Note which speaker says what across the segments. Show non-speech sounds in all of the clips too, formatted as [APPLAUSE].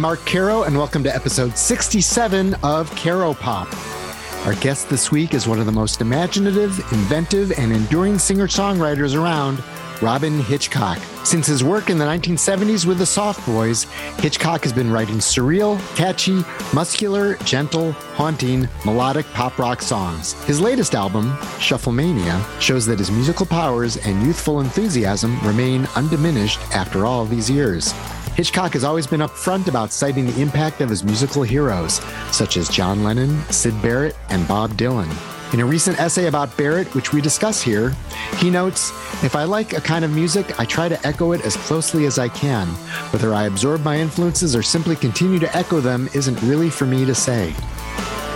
Speaker 1: I'm Mark Caro, and welcome to episode 67 of Caropop. Our guest this week is one of the most imaginative, inventive, and enduring singer songwriters around, Robyn Hitchcock. Since his work in the 1970s with the Soft Boys, Hitchcock has been writing surreal, catchy, muscular, gentle, haunting, melodic pop rock songs. His latest album, Shufflemania, shows that his musical powers and youthful enthusiasm remain undiminished after all these years. Hitchcock has always been upfront about citing the impact of his musical heroes, such as John Lennon, Syd Barrett, and Bob Dylan. In a recent essay about Barrett, which we discuss here, he notes If I like a kind of music, I try to echo it as closely as I can. Whether I absorb my influences or simply continue to echo them isn't really for me to say.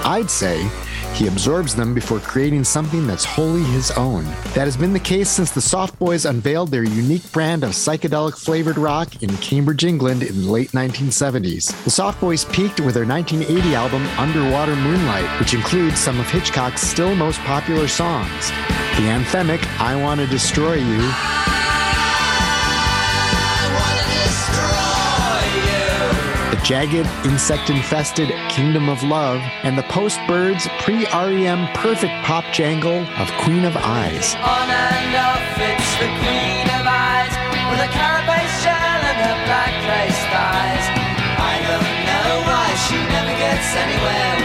Speaker 1: I'd say he absorbs them before creating something that's wholly his own. That has been the case since the Soft Boys unveiled their unique brand of psychedelic flavored rock in Cambridge, England in the late 1970s. The Soft Boys peaked with their 1980 album Underwater Moonlight, which includes some of Hitchcock's still most popular songs. The anthemic I Want to Destroy You jagged, insect infested Kingdom of Love, and the post Byrds pre REM perfect pop jangle of Queen of Eyes. On and off, it's the Queen of Eyes, with a carapace shell and her black lace thighs. I don't know why she never gets anywhere.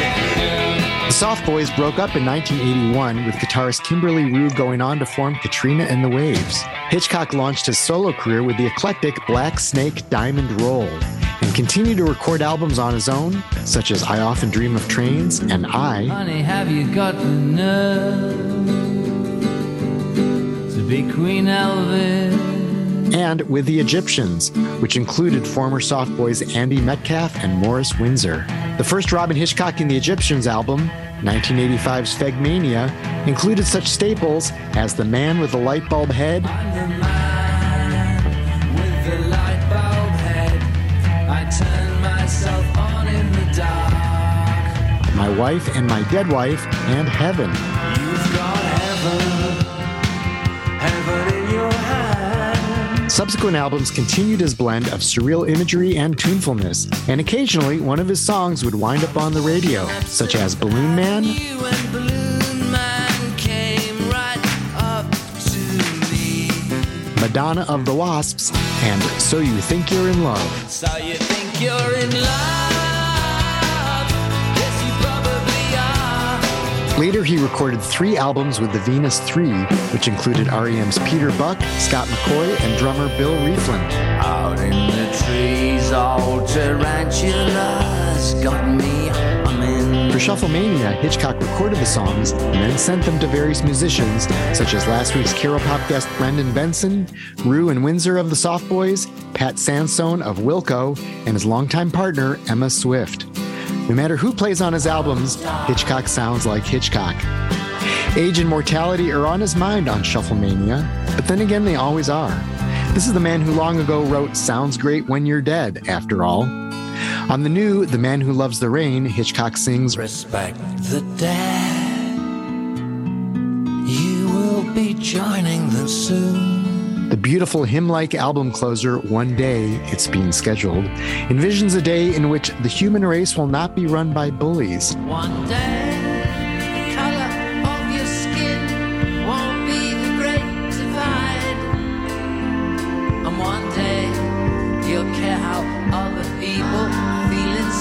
Speaker 1: The Soft Boys broke up in 1981 with guitarist Kimberly Rew going on to form Katrina and the Waves. Hitchcock launched his solo career with the eclectic Black Snake Diamond Roll and continued to record albums on his own, such as I Often Dream of Trains and I. Honey, have you got the nerve to be Queen Elvis? And with the Egyptians, which included former Soft Boys Andy Metcalfe and Morris Windsor. The first Robyn Hitchcock in the Egyptians album, 1985's Fegmania, included such staples as The Man with the Light Bulb Head. My Wife and My Dead Wife, and Heaven. Subsequent albums continued his blend of surreal imagery and tunefulness, and occasionally one of his songs would wind up on the radio, such as Balloon Man. Madonna of the Wasps, and So You Think You're in Love. So you Later, he recorded three albums with the Venus Three, which included REM's Peter Buck, Scott McCaughey, and drummer Bill Rieflin. Out in the trees, all tarantulas got me humming. For Shufflemania, Hitchcock recorded the songs and then sent them to various musicians, such as last week's Caropop guest Brendan Benson, Rew and Windsor of the Soft Boys, Pat Sansone of Wilco, and his longtime partner Emma Swift. No matter who plays on his albums, Hitchcock sounds like Hitchcock. Age and mortality are on his mind on Shufflemania, but then again, they always are. This is the man who long ago wrote Sounds Great When You're Dead, after all. On the new The Man Who Loves the Rain, Hitchcock sings Respect the dead. You will be joining them soon. The beautiful hymn like album closer, One Day It's Being Scheduled, envisions a day in which the human race will not be run by bullies. One day.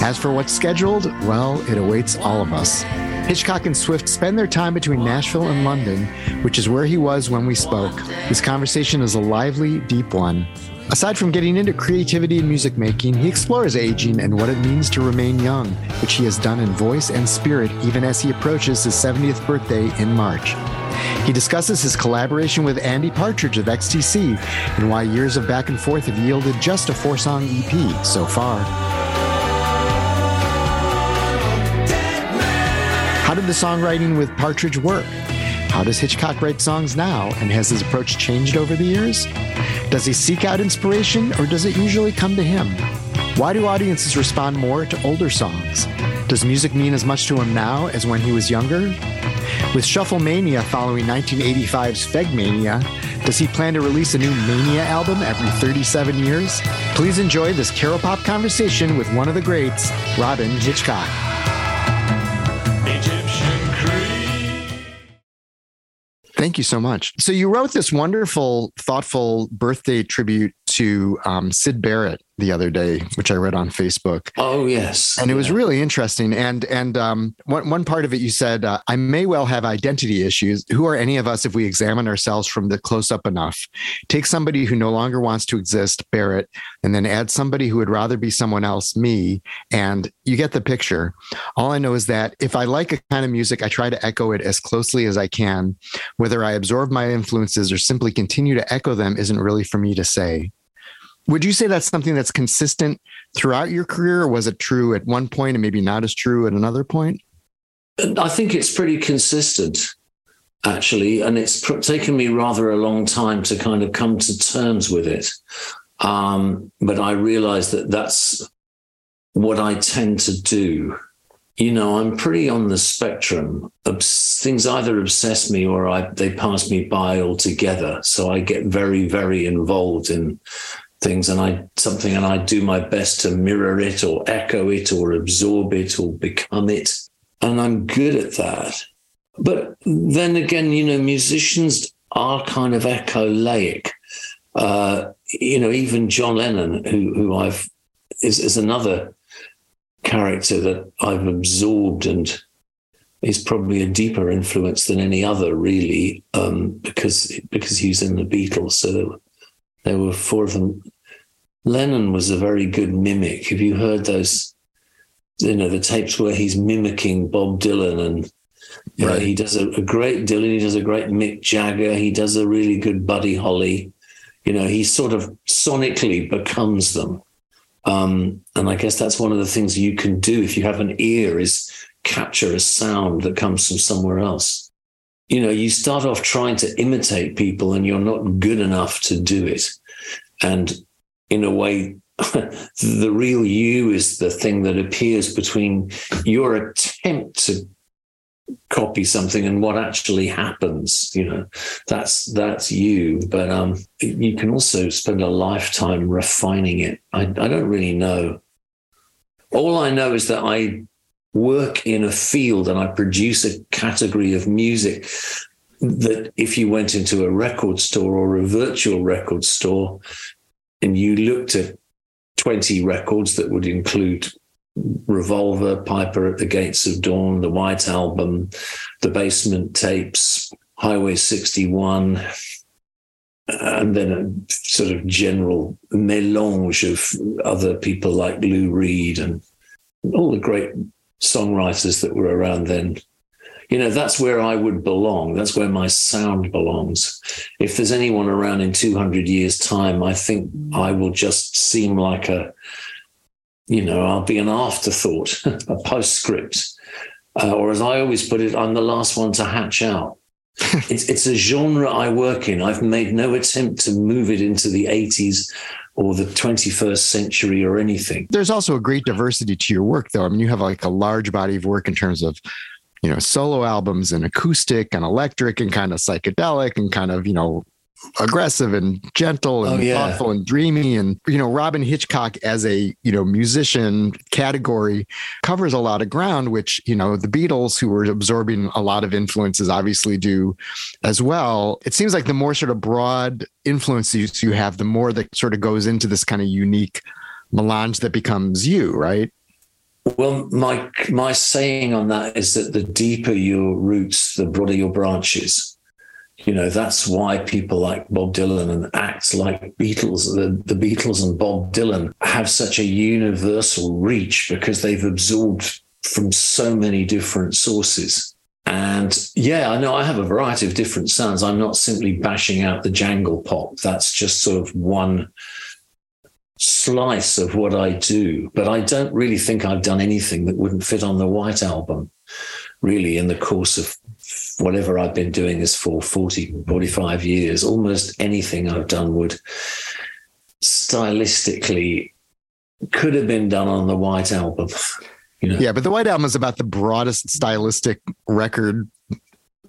Speaker 1: As for what's scheduled, well, it awaits all of us. Hitchcock and Swift spend their time between Nashville and London, which is where he was when we spoke. This conversation is a lively, deep one. Aside from getting into creativity and music making, he explores aging and what it means to remain young, which he has done in voice and spirit even as he approaches his 70th birthday in March. He discusses his collaboration with Andy Partridge of XTC and why years of back and forth have yielded just a four song EP so far. Did the songwriting with Partridge work? How does Hitchcock write songs now, and has his approach changed over the years? Does he seek out inspiration, or does it usually come to him? Why do audiences respond more to older songs? Does music mean as much to him now as when he was younger? With Shufflemania following 1985's Fegmania, does he plan to release a new Mania album every 37 years? Please enjoy this Caropop conversation with one of the greats, Robyn Hitchcock. Thank you so much. So you wrote this wonderful, thoughtful birthday tribute to um, Syd Barrett the other day, which I read on Facebook.
Speaker 2: Oh yes,
Speaker 1: and it was really interesting. And and um, one one part of it, you said, uh, "I may well have identity issues. Who are any of us if we examine ourselves from the close up enough? Take somebody who no longer wants to exist, Barrett, and then add somebody who would rather be someone else, me, and you get the picture. All I know is that if I like a kind of music, I try to echo it as closely as I can. Whether I absorb my influences or simply continue to echo them isn't really for me to say." Would you say that's something that's consistent throughout your career, or was it true at one point and maybe not as true at another point?
Speaker 2: I think it's pretty consistent, actually, and it's pr- taken me rather a long time to kind of come to terms with it. Um, but I realize that that's what I tend to do. You know, I'm pretty on the spectrum. Obs- things either obsess me or I, they pass me by altogether. So I get very, very involved in things and I something and I do my best to mirror it or echo it or absorb it or become it. And I'm good at that. But then again, you know, musicians are kind of echolalic. Uh, you know, even John Lennon, who who I've is, is another character that I've absorbed and is probably a deeper influence than any other, really, um, because because he's in the Beatles. So there were four of them. Lennon was a very good mimic. Have you heard those, you know, the tapes where he's mimicking Bob Dylan and you right. know, he does a, a, great Dylan, he does a great Mick Jagger, he does a really good Buddy Holly. You know, he sort of sonically becomes them. Um, and I guess that's one of the things you can do if you have an ear is capture a sound that comes from somewhere else you know, you start off trying to imitate people and you're not good enough to do it. And in a way, [LAUGHS] the real you is the thing that appears between your attempt to copy something and what actually happens you know that's that's you. But um you can also spend a lifetime refining it. I, I don't really know. All i know is that i work in a field and I produce a category of music that if you went into a record store or a virtual record store and you looked at 20 records that would include Revolver, Piper at the Gates of Dawn, the White Album, the Basement Tapes, Highway 61, and then a sort of general melange of other people like Lou Reed and all the great songwriters that were around then. You know, that's where I would belong. That's where my sound belongs. If there's anyone around in 200 years' time, I think I will just seem like a, you know, I'll be an afterthought, [LAUGHS] a postscript. Uh, or as I always put it, I'm the last one to hatch out. [LAUGHS] it's, it's a genre I work in. I've made no attempt to move it into the 80s or the 21st century or anything.
Speaker 1: There's also a great diversity to your work, though. I mean, you have like a large body of work in terms of, you know, solo albums and acoustic and electric and kind of psychedelic and kind of, you know, aggressive and gentle and oh, yeah. thoughtful and dreamy and you know Robyn hitchcock as a you know musician category covers a lot of ground which you know the beatles who were absorbing a lot of influences obviously do as well it seems like the more sort of broad influences you have the more that sort of goes into this kind of unique melange that becomes you right
Speaker 2: well, my my saying on that is that the deeper your roots, the broader your branches. You know, that's why people like Bob Dylan and acts like Beatles, the, the Beatles and Bob Dylan have such a universal reach because they've absorbed from so many different sources. And yeah, I know I have a variety of different sounds. I'm not simply bashing out the jangle pop. That's just sort of one slice of what I do. But I don't really think I've done anything that wouldn't fit on the White Album, really, in the course of whatever I've been doing this for 40, 45 years, almost anything I've done would stylistically could have been done on the White Album.
Speaker 1: You know? Yeah, but the White Album is about the broadest stylistic record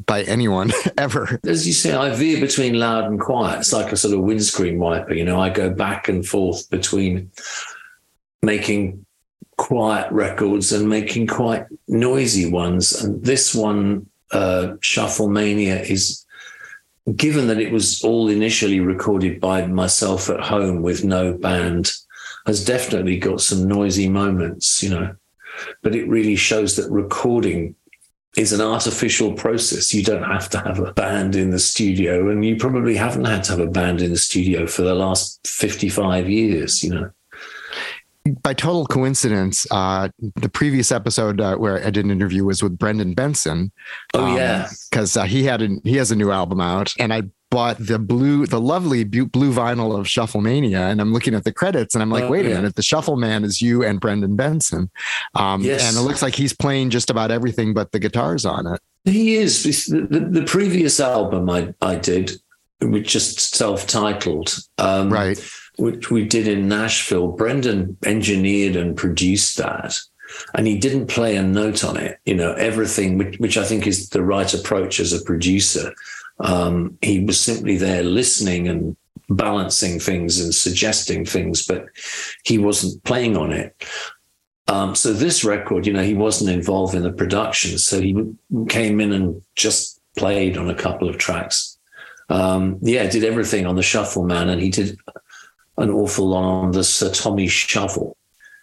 Speaker 1: by anyone [LAUGHS] ever.
Speaker 2: As you say, I veer between loud and quiet. It's like a sort of windscreen wiper. You know, I go back and forth between making quiet records and making quite noisy ones. And this one, uh, Shufflemania, is given that it was all initially recorded by myself at home with no band, has definitely got some noisy moments, you know. But it really shows that recording is an artificial process. You don't have to have a band in the studio, and you probably haven't had to have a band in the studio for the last 55 years, you know
Speaker 1: by total coincidence, uh, the previous episode uh, where I did an interview was with Brendan Benson.
Speaker 2: Oh um, yeah,
Speaker 1: because uh, he had a, he has a new album out, and I bought the blue, the lovely blue vinyl of Shufflemania, and I'm looking at the credits, and I'm like, oh, wait a minute, the Shuffle Man is you and Brendan Benson, um, yes. and it looks like he's playing just about everything but the guitars on it.
Speaker 2: He is. The, the, the previous album I I did, which just self-titled, um,
Speaker 1: right
Speaker 2: which we did in Nashville, Brendan engineered and produced that. And he didn't play a note on it, you know, everything, which, which I think is the right approach as a producer. Um, he was simply there listening and balancing things and suggesting things, but he wasn't playing on it. Um, so this record, you know, he wasn't involved in the production. So he came in and just played on a couple of tracks. Um, yeah, did everything on the Shuffle Man, and he did an awful lot on the Sir Tommy Shovell.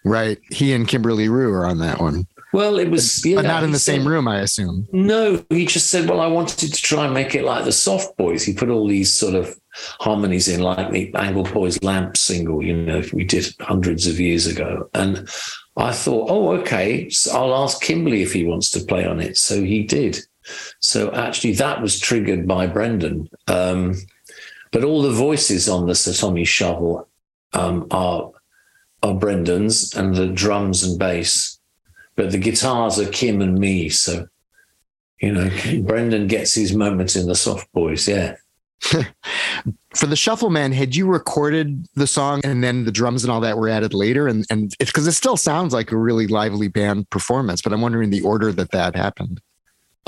Speaker 1: Right. He and Kimberly Rew are on that one.
Speaker 2: Well, it was,
Speaker 1: but, yeah, but not in the said, same room, I assume.
Speaker 2: No, he just said, "Well, I wanted to try and make it like the Soft Boys." He put all these sort of harmonies in, like the Anglepoise Lamp single, you know, we did hundreds of years ago, and I thought, "Oh, okay, so I'll ask Kimberly if he wants to play on it." So he did. So actually, that was triggered by Brendan. Um, but all the voices on the Sir Tommy Shovell um, are are Brendan's, and the drums and bass. But the guitars are Kim and me. So, you know, Brendan gets his moments in the Soft Boys. Yeah. [LAUGHS]
Speaker 1: For the Shuffle Man, had you recorded the song and then the drums and all that were added later? And and it's because it still sounds like a really lively band performance, but I'm wondering the order that that happened.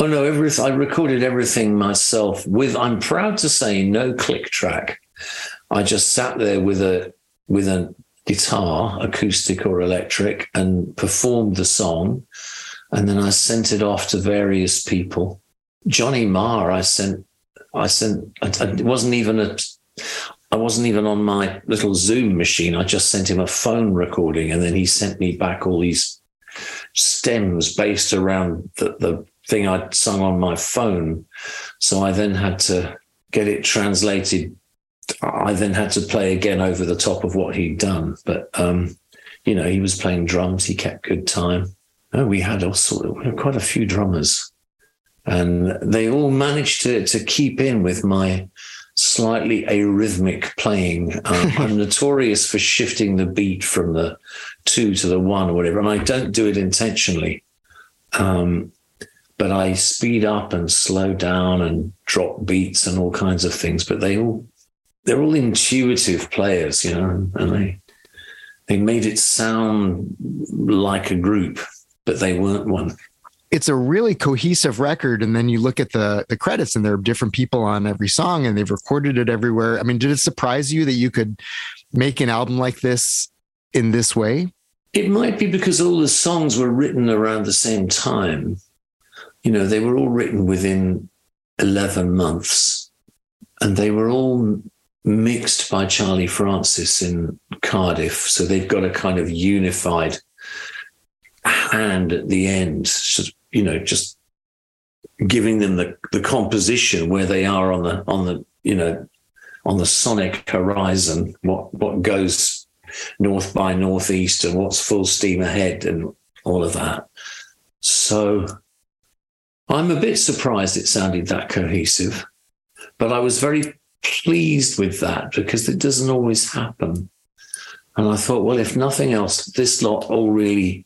Speaker 2: Oh no, everything. I recorded everything myself with. I'm proud to say no click track. I just sat there with a with a guitar, acoustic or electric, and performed the song, and then I sent it off to various people. Johnny Marr, I sent. I sent. It wasn't even a. I wasn't even on my little Zoom machine. I just sent him a phone recording, and then he sent me back all these stems based around the, the thing I'd sung on my phone. So I then had to get it translated. I then had to play again over the top of what he'd done. But, um, you know, he was playing drums. He kept good time. Oh, we had also we had quite a few drummers, and they all managed to to keep in with my slightly arrhythmic playing. Um, [LAUGHS] I'm notorious for shifting the beat from the two to the one or whatever, and I don't do it intentionally. Um, but I speed up and slow down and drop beats and all kinds of things. But they all they're all intuitive players, you know, and they they made it sound like a group, but they weren't one.
Speaker 1: It's a really cohesive record, and then you look at the the credits, and there are different people on every song, and they've recorded it everywhere. I mean, did it surprise you that you could make an album like this in this way?
Speaker 2: It might be because all the songs were written around the same time you know, they were all written within 11 months and they were all mixed by Charlie Francis in Cardiff. So they've got a kind of unified hand at the end, just, you know, just giving them the, the composition where they are on the, on the, you know, on the sonic horizon, what, what goes north by northeast and what's full steam ahead and all of that. So I'm a bit surprised it sounded that cohesive, but I was very pleased with that because it doesn't always happen. And I thought, well, if nothing else, this lot all really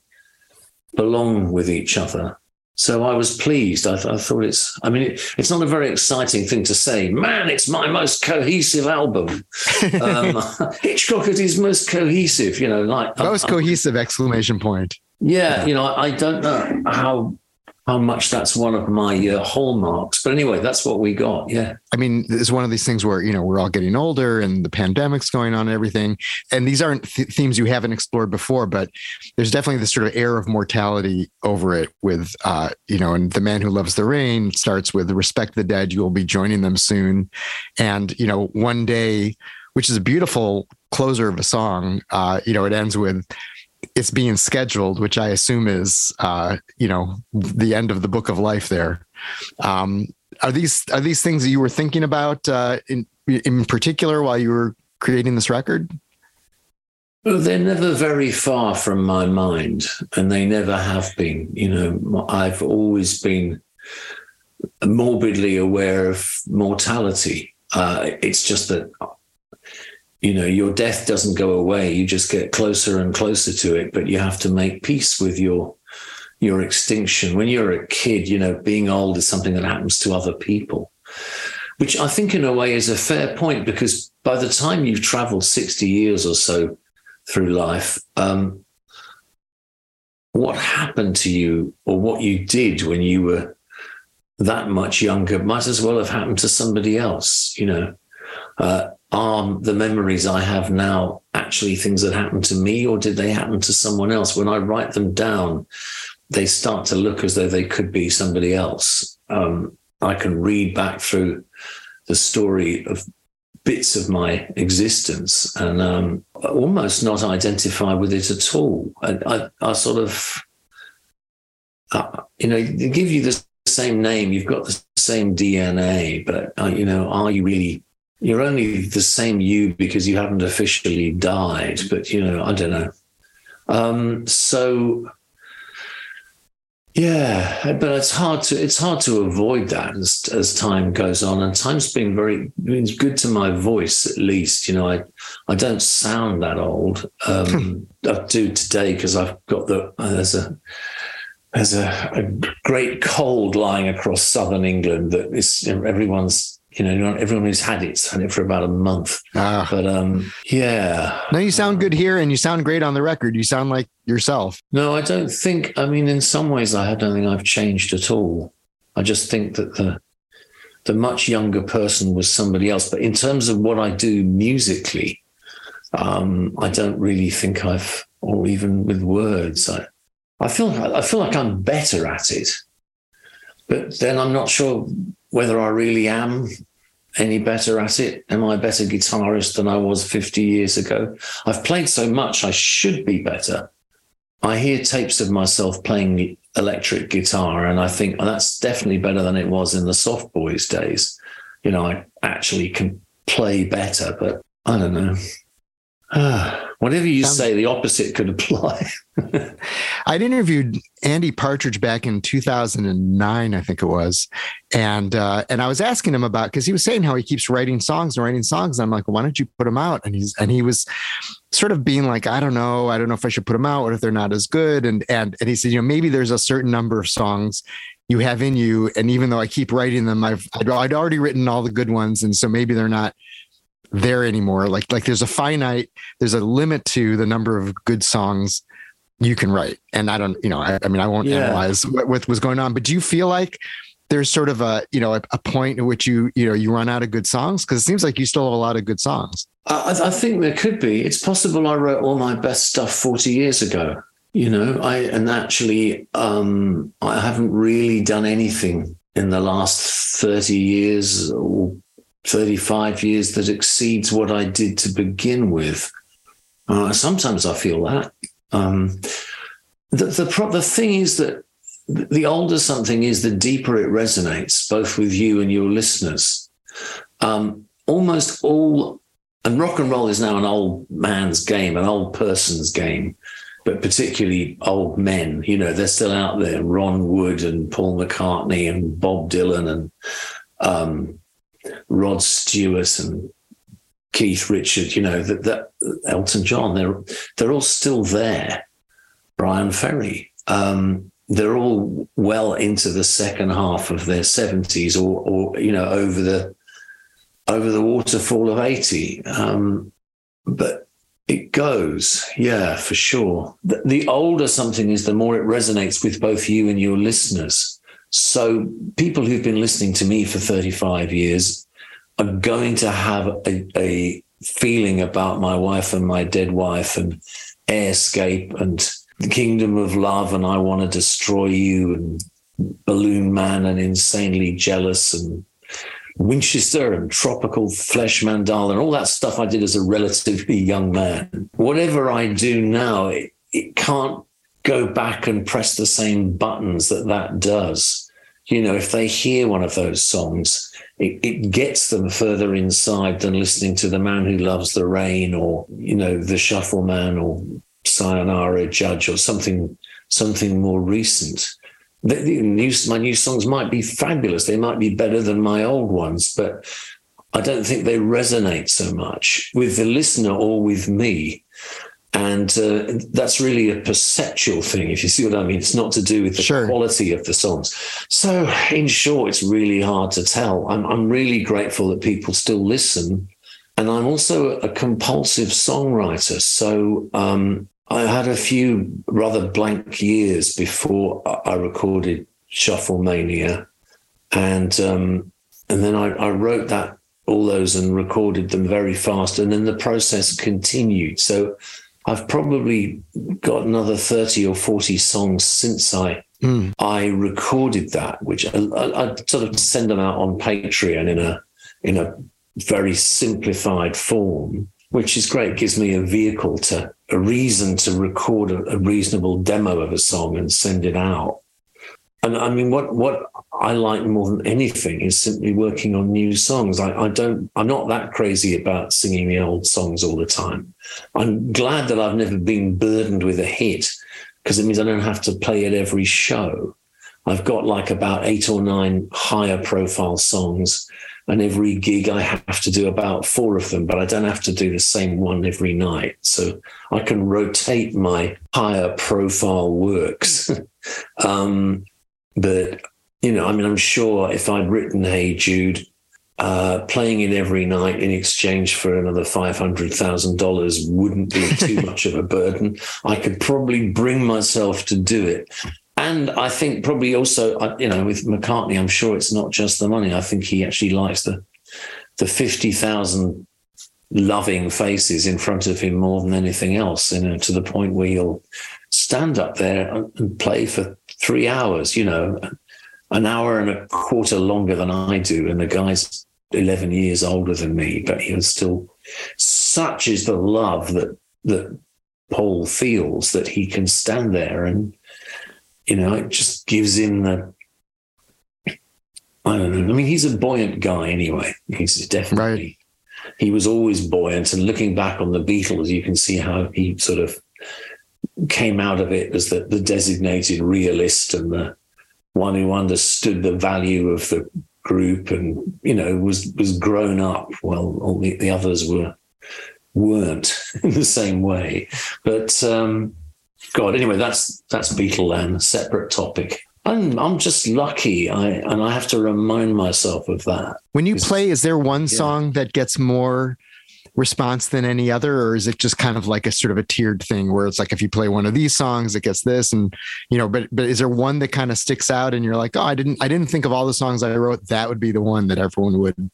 Speaker 2: belong with each other. So I was pleased. I, th- I thought it's, I mean, it, it's not a very exciting thing to say, man, it's my most cohesive album. [LAUGHS] um, [LAUGHS] Hitchcock is his most cohesive, you know, like
Speaker 1: most
Speaker 2: I'm,
Speaker 1: cohesive exclamation point.
Speaker 2: Yeah, yeah, you know, I don't know how how much that's one of my uh, hallmarks. But anyway, that's what we got. Yeah.
Speaker 1: I mean, it's one of these things where, you know, we're all getting older and the pandemic's going on and everything. And these aren't th- themes you haven't explored before, but there's definitely this sort of air of mortality over it with, uh, you know, and The Man Who Loves the Rain starts with respect the dead. You will be joining them soon. And, you know, one day, which is a beautiful closer of a song, uh, you know, it ends with, it's being scheduled, which I assume is, uh, you know, the end of the book of life. There, um, are these are these things that you were thinking about uh, in in particular while you were creating this record?
Speaker 2: Well, they're never very far from my mind, and they never have been. You know, I've always been morbidly aware of mortality. Uh, it's just that you know your death doesn't go away you just get closer and closer to it but you have to make peace with your your extinction. When you're a kid you know being old is something that happens to other people which i think in a way is a fair point because by the time you've traveled 60 years or so through life um, what happened to you or what you did when you were that much younger might as well have happened to somebody else you know? Uh, are the memories I have now actually things that happened to me, or did they happen to someone else? When I write them down, they start to look as though they could be somebody else. Um, I can read back through the story of bits of my existence and um, almost not identify with it at all. I, I, I sort of, uh, you know, they give you the same name, you've got the same DNA, but, uh, you know, are you really you're only the same you because you haven't officially died. But you know, I don't know. Um, so yeah, but it's hard to it's hard to avoid that as as time goes on, and time's been very been good to my voice at least. You know, I I don't sound that old. Um, I do today because I've got the uh, there's a there's a, a, great cold lying across southern England that is you know, everyone's you know, everyone who's had it's had it for about a month. Ah. But um, yeah.
Speaker 1: No, you sound good here, and you sound great on the record. You sound like yourself.
Speaker 2: No, I don't think. I mean, in some ways, I don't think I've changed at all. I just think that the the much younger person was somebody else. But in terms of what I do musically, um, I don't really think I've, or even with words, I, I feel I feel like I'm better at it. But then I'm not sure whether I really am any better at it. Am I a better guitarist than I was 50 years ago? I've played so much, I should be better. I hear tapes of myself playing electric guitar, and I think oh, that's definitely better than it was in the soft boys days. You know, I actually can play better, but I don't know. [SIGHS] [SIGHS] Whatever you say, the opposite could apply. [LAUGHS]
Speaker 1: I'd interviewed Andy Partridge back in 2009, I think it was, and uh, and I was asking him about because he was saying how he keeps writing songs and writing songs. And I'm like, why don't you put them out? And he's and he was sort of being like, I don't know, I don't know if I should put them out. What if they're not as good? And and and he said, you know, maybe there's a certain number of songs you have in you, and even though I keep writing them, I've I'd already written all the good ones, and so maybe they're not there anymore. Like like there's a finite, there's a limit to the number of good songs you can write. And I don't, you know, I, I mean, I won't yeah. analyze what, what, was going on, but do you feel like there's sort of a, you know, a, a point at which you, you know, you run out of good songs? Because it seems like you still have a lot of good songs.
Speaker 2: I, I think there could be. It's possible I wrote all my best stuff 40 years ago. You know, I and actually, um, I haven't really done anything in the last 30 years or 35 years that exceeds what I did to begin with. Uh, sometimes I feel that. Um, the, the, pro- the thing is that the older something is, the deeper it resonates, both with you and your listeners. Um, almost all, and rock and roll is now an old man's game, an old person's game, but particularly old men. You know, they're still out there Ron Wood and Paul McCartney and Bob Dylan and um, Rod Stewart and Keith Richard, you know, that, that Elton John, they're they're all still there. Bryan Ferry, um, they're all well into the second half of their seventies, or, or you know, over the over the waterfall of eighty. Um, but it goes, yeah, for sure. The, the older something is, the more it resonates with both you and your listeners. So people who've been listening to me for 35 years are going to have a, a feeling about my wife and my dead wife and Airscape and the Kingdom of Love and I Want to Destroy You and Balloon Man and Insanely Jealous and Winchester and Tropical Flesh Mandala and all that stuff I did as a relatively young man. Whatever I do now, it, it can't go back and press the same buttons that that does. You know, if they hear one of those songs, it, it gets them further inside than listening to The Man Who Loves the Rain or, you know, The Shuffle Man or Sayonara Judge or something something more recent. The, the new, my new songs might be fabulous. They might be better than my old ones, but I don't think they resonate so much with the listener or with me. And uh, that's really a perceptual thing, if you see what I mean. It's not to do with the sure. quality of the songs. So, in short, it's really hard to tell. I'm, I'm really grateful that people still listen. And I'm also a compulsive songwriter. So, um, I had a few rather blank years before I recorded Shufflemania. And, um, and then I, I wrote that all those and recorded them very fast. And then the process continued. So I've probably got another 30 or 40 songs since I mm. I recorded that, which I, I, I, sort of send them out on Patreon in a in a very simplified form, which is great. It gives me a vehicle to a reason to record a, a reasonable demo of a song and send it out. And I mean, what what I like more than anything is simply working on new songs. I, I, don't, I'm not that crazy about singing the old songs all the time. I'm glad that I've never been burdened with a hit because it means I don't have to play at every show. I've got like about eight or nine higher profile songs, and every gig I have to do about four of them, but I don't have to do the same one every night. So I can rotate my higher profile works. [LAUGHS] um, but you know, I mean, I'm sure if I'd written Hey Jude, uh, playing it every night in exchange for another $500,000 wouldn't be [LAUGHS] too much of a burden. I could probably bring myself to do it. And I think probably also, you know, with McCartney, I'm sure it's not just the money. I think he actually likes the the 50,000 loving faces in front of him more than anything else, you know, to the point where he'll stand up there and play for three hours, you know, an hour and a quarter longer than I do, and the guy's 11 years older than me, but he was still such is the love that that Paul feels that he can stand there and you know it just gives him the I don't know. I mean, he's a buoyant guy anyway. He's definitely right. he was always buoyant. And looking back on the Beatles, you can see how he sort of came out of it as the, the designated realist and the one who understood the value of the group and you know was was grown up while all the, the others were weren't [LAUGHS] in the same way but um god anyway that's that's beatleland separate topic I'm I'm just lucky. I and I have to remind myself of that.
Speaker 1: When you play, is there one song that gets more response than any other or is it just kind of like a sort of a tiered thing where it's like if you play one of these songs it gets this and you know but but is there one that kind of sticks out and you're like oh I didn't I didn't think of all the songs I wrote. That would be the one that everyone would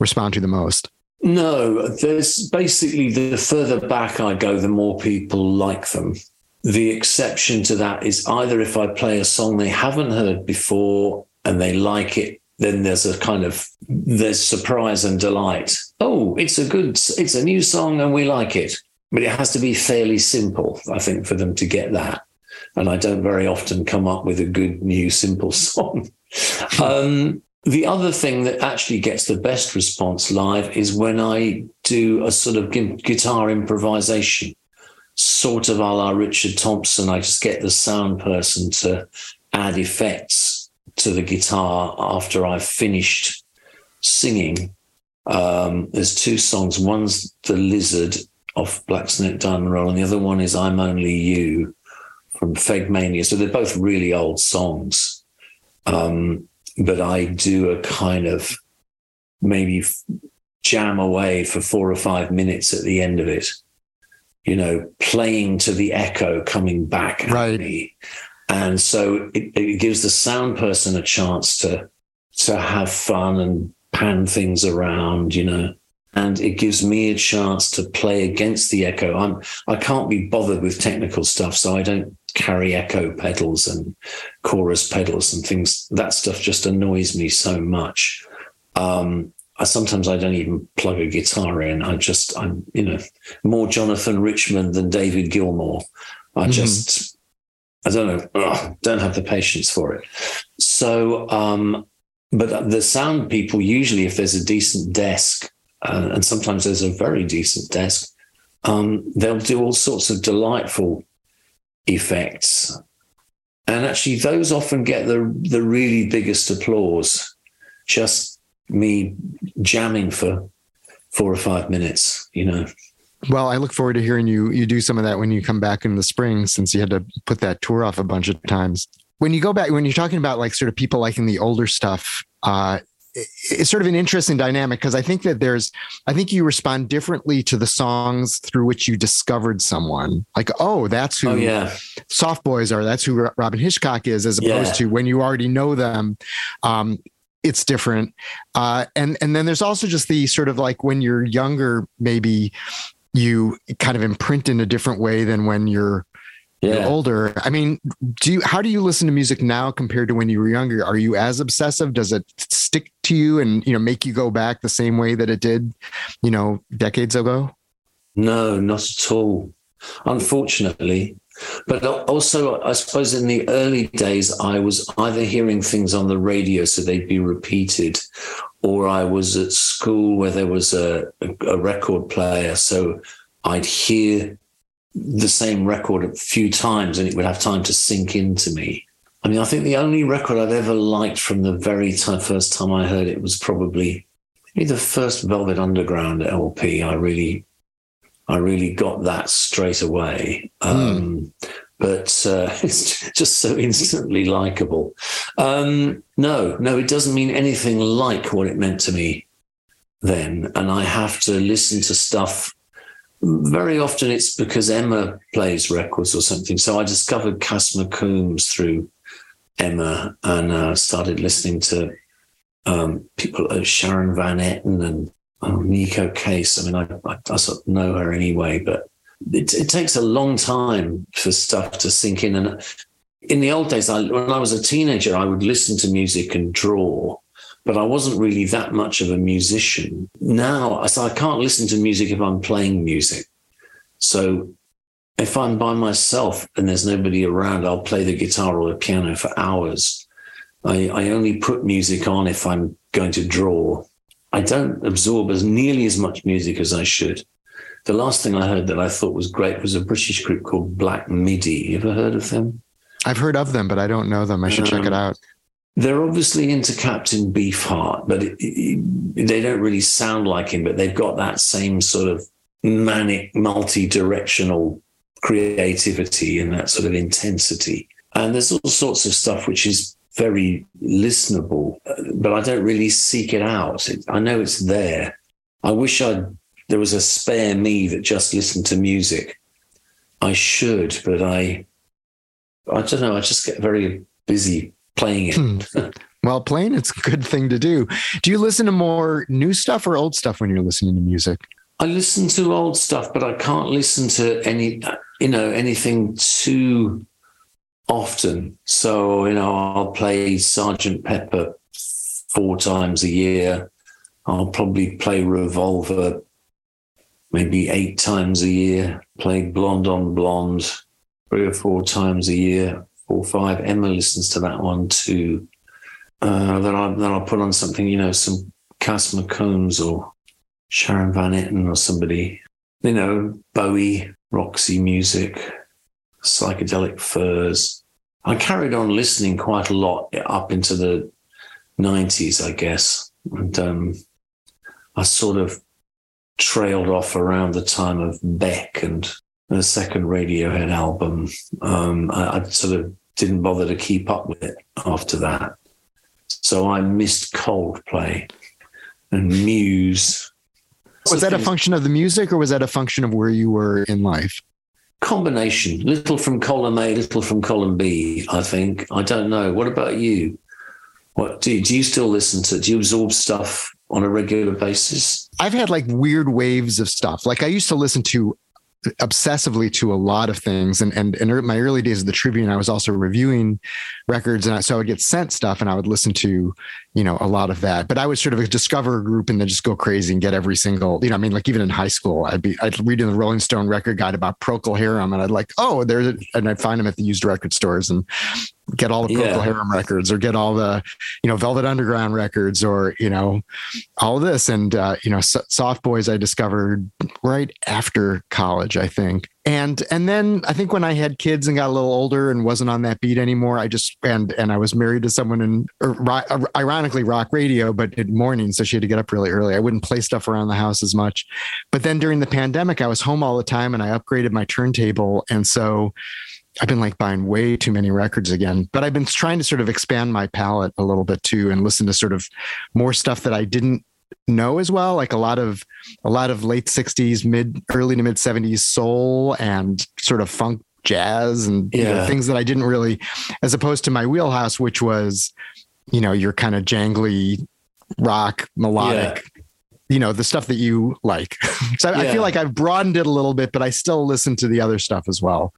Speaker 1: respond to the most
Speaker 2: no there's basically the further back I go the more people like them. The exception to that is either if I play a song they haven't heard before and they like it then there's a kind of there's surprise and delight. Oh, it's a good, it's a new song and we like it. But it has to be fairly simple, I think, for them to get that. And I don't very often come up with a good new simple [LAUGHS] song. um, the other thing that actually gets the best response live is when I do a sort of guitar improvisation, sort of a la Richard Thompson. I just get the sound person to add effects to the guitar after I've finished singing. Um, there's two songs. One's The Lizard off Black Snake Diamond Roll, and the other one is I'm Only You from Fake Fegmania. So they're both really old songs. Um, but I do a kind of maybe jam away for four or five minutes at the end of it, you know, playing to the echo coming back
Speaker 1: right.
Speaker 2: me And so it, it gives the sound person a chance to to have fun and pan things around, you know. And it gives me a chance to play against the echo. I'm I can't be bothered with technical stuff, so I don't carry echo pedals and chorus pedals and things. That stuff just annoys me so much. Um, I, sometimes I don't even plug a guitar in. I just I'm you know more Jonathan Richman than David Gilmour. I mm-hmm. just I don't know, ugh, don't have the patience for it. So, um, but the sound people usually, if there's a decent desk, uh, and sometimes there's a very decent desk, um, they'll do all sorts of delightful effects. And actually, those often get the the really biggest applause. Just me jamming for four or five minutes, you know.
Speaker 1: Well, I look forward to hearing you you do some of that when you come back in the spring, since you had to put that tour off a bunch of times. When you go back, when you're talking about like sort of people liking the older stuff, uh, it's sort of an interesting dynamic because I think that there's, I think you respond differently to the songs through which you discovered someone. Like, oh, that's who
Speaker 2: oh, yeah.
Speaker 1: Soft Boys are. That's who Robyn Hitchcock is, as opposed yeah. to when you already know them. Um, it's different. Uh, and and then there's also just the sort of like when you're younger, maybe you kind of imprint in a different way than when you're, yeah. you're older. I mean, do you how do you listen to music now compared to when you were younger? Are you as obsessive? Does it stick to you and you know make you go back the same way that it did, you know, decades ago?
Speaker 2: No, not at all. Unfortunately, but also, I suppose in the early days, I was either hearing things on the radio so they'd be repeated, or I was at school where there was a, a record player. So I'd hear the same record a few times and it would have time to sink into me. I mean, I think the only record I've ever liked from the very time, first time I heard it was probably maybe the first Velvet Underground LP. I really, I really got that straight away. Mm. Um, but uh, [LAUGHS] it's just so instantly likable. Um, no, no, it doesn't mean anything like what it meant to me then. And I have to listen to stuff. Very often it's because Emma plays records or something. So I discovered Cass McCombs through Emma and uh, started listening to um, people like Sharon Van Etten and um, Neko Case. I mean, I, I, I sort of know her anyway, but it, it, takes a long time for stuff to sink in. And in the old days, I, when I was a teenager, I would listen to music and draw, but I wasn't really that much of a musician. Now, so I can't listen to music if I'm playing music. So if I'm by myself and there's nobody around, I'll play the guitar or the piano for hours. I, I only put music on if I'm going to draw. I don't absorb as nearly as much music as I should. The last thing I heard that I thought was great was a British group called Black Midi. You ever heard of them?
Speaker 1: I've heard of them, but I don't know them. I should um, check it um, out.
Speaker 2: They're obviously into Captain Beefheart, but it, it, they don't really sound like him. But they've got that same sort of manic, multi-directional creativity and that sort of intensity. And there's all sorts of stuff which is very listenable, but I don't really seek it out. I know it's there. I wish I'd there was a spare me that just listened to music. I should, but I, I don't know. I just get very busy playing it. Hmm. [LAUGHS]
Speaker 1: well, playing it's a good thing to do. Do you listen to more new stuff or old stuff when you're listening to music?
Speaker 2: I listen to old stuff, but I can't listen to any, you know, anything too often. So, you know, I'll play Sergeant Pepper four times a year. I'll probably play Revolver maybe eight times a year, playing Blonde on Blonde three or four times a year, four or five. Emma listens to that one too. Uh, then I then I'll put on something, you know, some Cass McCombs or Sharon Van Etten or somebody, you know, Bowie, Roxy music, psychedelic furs. I carried on listening quite a lot up into the 90s, I guess. And um, I sort of trailed off around the time of Beck and the second Radiohead album. Um, I, I, sort of didn't bother to keep up with it after that. So I missed Coldplay and Muse.
Speaker 1: Was that a function of the music or was that a function of where you were in life?
Speaker 2: combination, little from column A, little from column B. I think. I don't know. What about you? What do you, do you still listen to? Do you absorb stuff on a regular basis?
Speaker 1: I've had like weird waves of stuff. Like I used to listen to obsessively to a lot of things. And and in er, my early days of the tribune i was also reviewing records and I, so i would get sent stuff and i would listen to you know a lot of that. But i would sort of discover a group and then just go crazy and get every single you know i mean like even in high school i'd be i'd read in the rolling stone record guide about procol harum and i'd like oh there's and i'd find them at the used record stores and get all the Procol yeah. Harum records or get all the, you know, Velvet Underground records or, you know, all this. And, uh, you know, Soft Boys I discovered right after college, I think. And, and then I think when I had kids and got a little older and wasn't on that beat anymore, I just, and, and I was married to someone in, uh, ironically, rock radio, but in morning. So she had to get up really early. I wouldn't play stuff around the house as much. But then during the pandemic, I was home all the time and I upgraded my turntable. And so, I've been like buying way too many records again, but I've been trying to sort of expand my palette a little bit too and listen to sort of more stuff that I didn't know as well like a lot of a lot of late 60s mid early to mid 70s soul and sort of funk jazz and yeah. you know, things that I didn't really as opposed to my wheelhouse which was you know your kind of jangly rock melodic yeah. you know the stuff that you like [LAUGHS] so yeah. I feel like I've broadened it a little bit but I still listen to the other stuff as well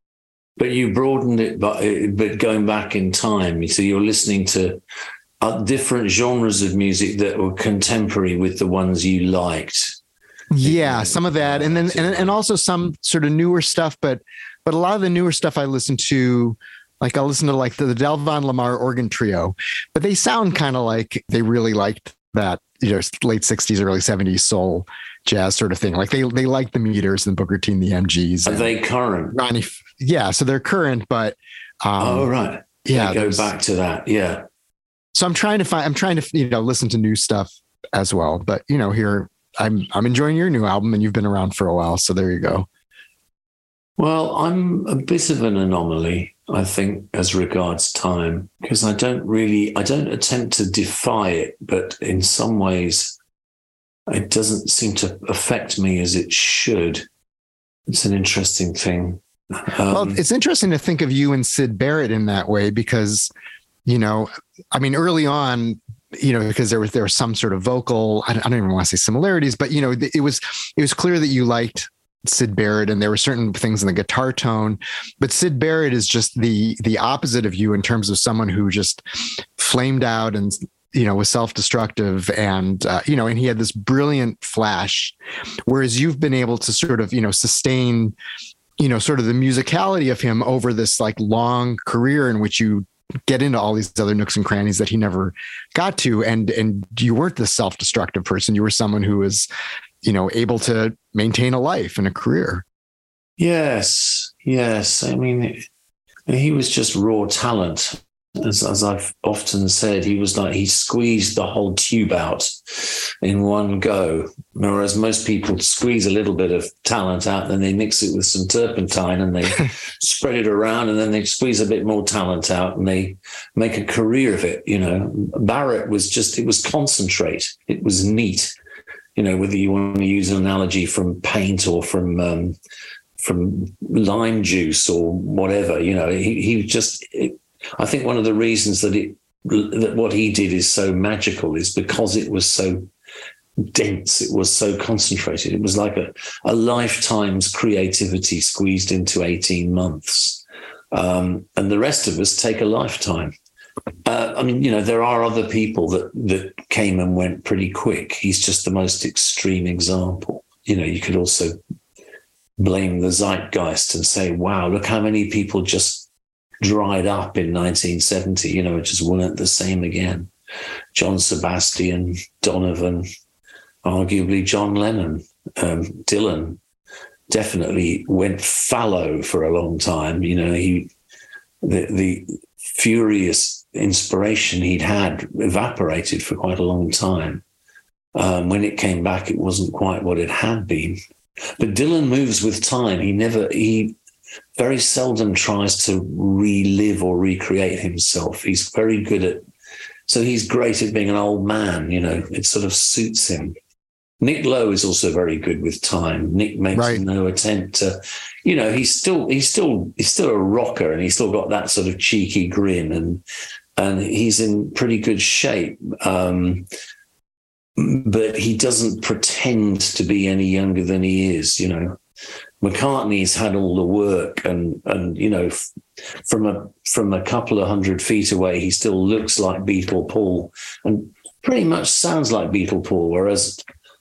Speaker 2: but you broadened it, but but going back in time, so you're listening to uh, different genres of music that were contemporary with the ones you liked.
Speaker 1: Yeah, some of that, and then and, and also some sort of newer stuff, but but a lot of the newer stuff I listen to. Like I'll listen to like the, the Delvon Lamarr organ trio, but they sound kind of like they really liked that you know late 60s early 70s soul jazz sort of thing like they they like the meters and booker t and the mgs
Speaker 2: are they current
Speaker 1: ronnie yeah, so they're current, but
Speaker 2: um, oh right, yeah, they go back to that, yeah.
Speaker 1: So I'm trying to find, I'm trying to you know listen to new stuff as well, but you know here I'm I'm enjoying your new album, and you've been around for a while, so there you go.
Speaker 2: Well, I'm a bit of an anomaly, I think, as regards time, because I don't really, I don't attempt to defy it, but in some ways, it doesn't seem to affect me as it should. It's an interesting thing.
Speaker 1: Um, well, it's interesting to think of you and Syd Barrett in that way because, you know, I mean, early on, you know, because there was there was some sort of vocal, I don't, I don't even want to say similarities, but you know, it was it was clear that you liked Syd Barrett, and there were certain things in the guitar tone. But Syd Barrett is just the the opposite of you in terms of someone who just flamed out and you know was self-destructive and uh, you know and he had this brilliant flash. Whereas you've been able to sort of you know sustain you know, sort of the musicality of him over this like long career in which you get into all these other nooks and crannies that he never got to. And and you weren't this self-destructive person. You were someone who was you know able to maintain a life and a career.
Speaker 2: Yes. Yes. I mean he was just raw talent as, as I've often said, he was like he squeezed the whole tube out in one go. Whereas most people squeeze a little bit of talent out, then they mix it with some turpentine and they [LAUGHS] spread it around, and then they squeeze a bit more talent out and they make a career of it. You know, Barrett was just it was concentrate. It was neat. You know, whether you want to use an analogy from paint or from um, from lime juice or whatever, you know, he, he just it, I think one of the reasons that it that what he did is so magical is because it was so dense, it was so concentrated. It was like a, a lifetime's creativity squeezed into 18 months. Um, and the rest of us take a lifetime. Uh, I mean, you know, there are other people that that came and went pretty quick. He's just the most extreme example. You know, you could also blame the zeitgeist and say, wow, look how many people just dried up in 1970. You know, it just weren't the same again. John Sebastian, Donovan, arguably John Lennon, um, Dylan definitely went fallow for a long time. You know, he the the furious inspiration he'd had evaporated for quite a long time. Um, when it came back, it wasn't quite what it had been. But Dylan moves with time. He never he very seldom tries to relive or recreate himself. He's very good at, so he's great at being an old man, you know, it sort of suits him. Nick Lowe is also very good with time. Nick makes right. no attempt to, you know, he's still he's still he's still a rocker and he's still got that sort of cheeky grin and and he's in pretty good shape. Um, but he doesn't pretend to be any younger than he is, you know. McCartney's had all the work and and you know from a from a couple of hundred feet away he still looks like Beatle Paul and pretty much sounds like Beatle Paul whereas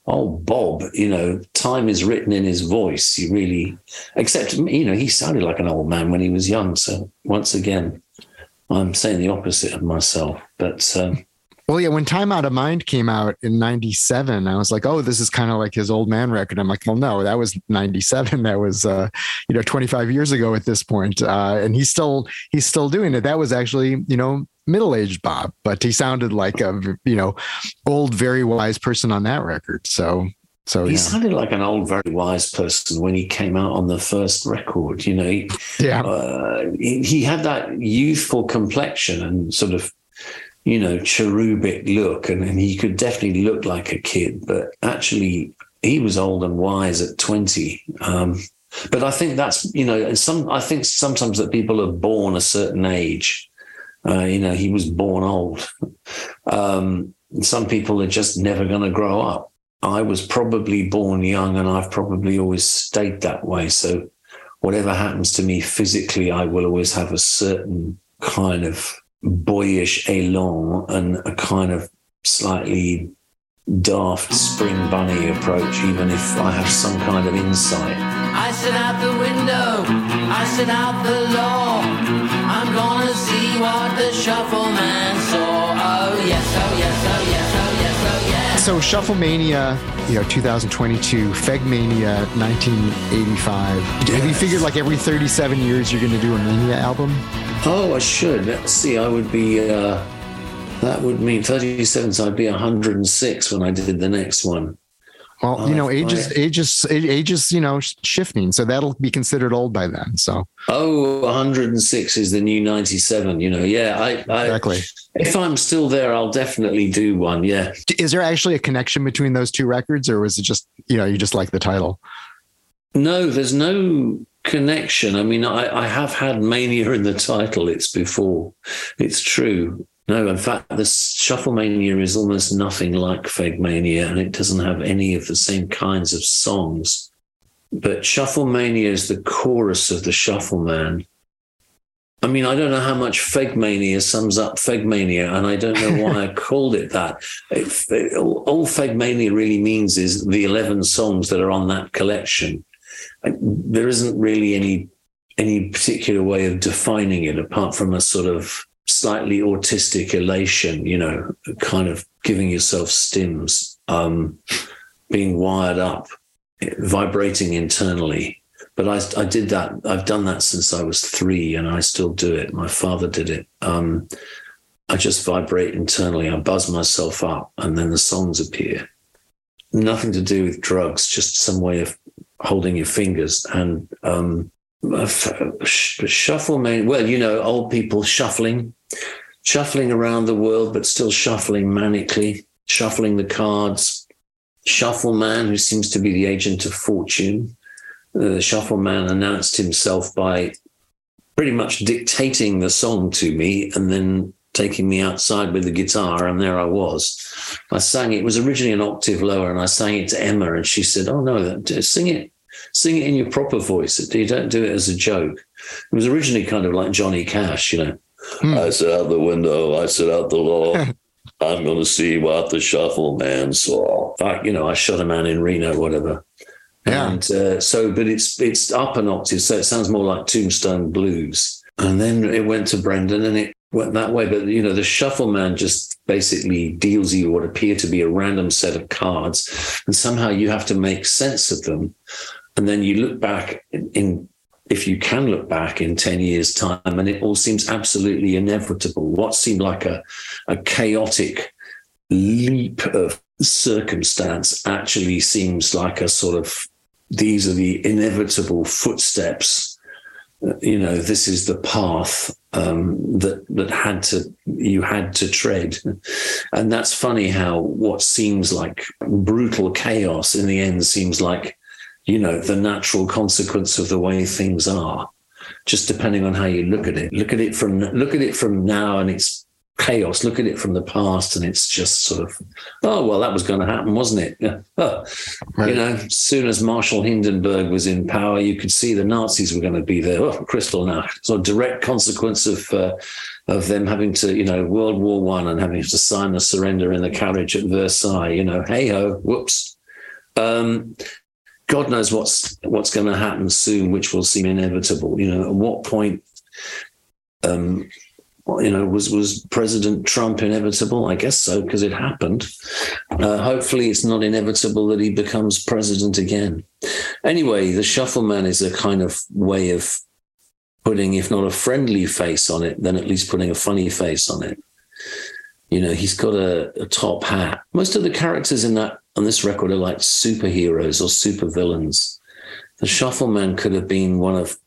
Speaker 2: old Bob you know time is written in his voice. He really except you know he sounded like an old man when he was young. So once again I'm saying the opposite of myself but um,
Speaker 1: well, yeah, when Time Out of Mind came out in 97, I was like, oh, this is kind of like his old man record. I'm like, well, no, that was 97. [LAUGHS] That was, uh, you know, 25 years ago at this point. Uh, and he's still, he's still doing it. That was actually, you know, middle-aged Bob, but he sounded like a, you know, old, very wise person on that record. So, so
Speaker 2: he
Speaker 1: yeah.
Speaker 2: sounded like an old, very wise person when he came out on the first record. You know, he,
Speaker 1: yeah,
Speaker 2: uh, he, he had that youthful complexion and sort of you know, cherubic look, and, and he could definitely look like a kid, but actually he was old and wise at 20. Um, but I think that's, you know, some, I think sometimes that people are born a certain age. Uh, you know, he was born old. Um, some people are just never going to grow up. I was probably born young and I've probably always stayed that way. So whatever happens to me physically, I will always have a certain kind of boyish elan and a kind of slightly daft spring bunny approach, even if I have some kind of insight. I sit out the window, I sit out the law. I'm gonna see what the shuffle man saw. Oh yes, oh yes, So Shufflemania, you know, 2022, Fegmania 1985. Yes. Have you figured like every 37 years you're gonna do a Mania album? Oh, I should. Let's see. I would be. Uh, that would mean 37. So I'd be 106 when I did the next one. Well, oh, you know, age is age is age is you know shifting, so that'll be considered old by then. So oh, 106 is the new 97. You know, yeah, I, I exactly. If I'm still there, I'll definitely do one. Yeah. Is there actually a connection between those two records, or was it just you know you just like the title? No, there's no connection. I mean, I, I have had mania in the title. It's before. It's true. No, in fact, the Shufflemania is almost nothing like Fegmania, and it doesn't have any of the same kinds of songs. But Shufflemania is the chorus of the Shuffle Man. I mean, I don't know how much Fegmania sums up Fegmania, and I don't know why I [LAUGHS] called it that. It, it, all Fegmania really means is the 11 songs that are on that collection there isn't really any any particular way of defining it apart from a sort of slightly autistic elation, you know, kind of giving yourself stims, um, being wired up, vibrating internally. But I, I did that. I've done that since I was three, and I still do it. My father did it. Um, I just vibrate internally. I buzz myself up, and then the songs appear. Nothing to do with drugs, just some way of holding your fingers and um, shuffle man. Well, you know, old people shuffling, shuffling around the world, but still shuffling manically, shuffling the cards. Shuffle man, who seems to be the agent of fortune. Uh, the shuffle man announced himself by pretty much dictating the song to me and then taking me outside with the guitar, and there I was. I sang it. was originally an octave lower, and I sang it to Emma, and she said, "Oh no, sing it, sing it in your proper voice. You don't do it as a joke." It was originally kind of like Johnny Cash, you know. Hmm. I sit out the window, I sit out the law. [LAUGHS] I'm going to see what the shuffle man saw. I, you know, I shot a man in Reno, whatever. Yeah. And uh, so, but it's it's up an octave, so it sounds more like Tombstone Blues. And then it went to Brendan, and it went that way. But you know, the shuffle man just basically deals you what appear to be a random set of cards, and somehow you have to make sense of them. And then you look back in, in if you can look back in 10 years' time, and it all seems absolutely inevitable. What seemed like a, a chaotic leap of circumstance actually seems like a sort of these are the inevitable footsteps. You know, this is the path um, that that had to you had to tread, and that's funny how what seems like brutal chaos in the end seems like you know the natural consequence of the way things are, just depending on how you look at it. Look at it from look at it from now, and it's chaos. Look at it from the past, and it's just sort of, oh well, that was going to happen, wasn't it? Yeah. [LAUGHS] Oh, right. You know, as soon as Marshal Hindenburg was in power, you could see the Nazis were going to be there. Oh, Kristallnacht. So a direct consequence of uh, of them having to, you know, World War One and having to sign the surrender in the carriage at Versailles. You know, hey ho, whoops. Um, God knows what's what's going to happen soon, which will seem inevitable. You know, at what point um, you know, was was President Trump inevitable? I guess so because it happened. Uh, hopefully, it's not inevitable that he becomes president again. Anyway, the Shuffleman is a kind of way of putting, if not a friendly face on it, then at least putting a funny face on it. You know, he's got a, a top hat. Most of the characters in that on this record are like superheroes or supervillains. The Shuffleman could have been one of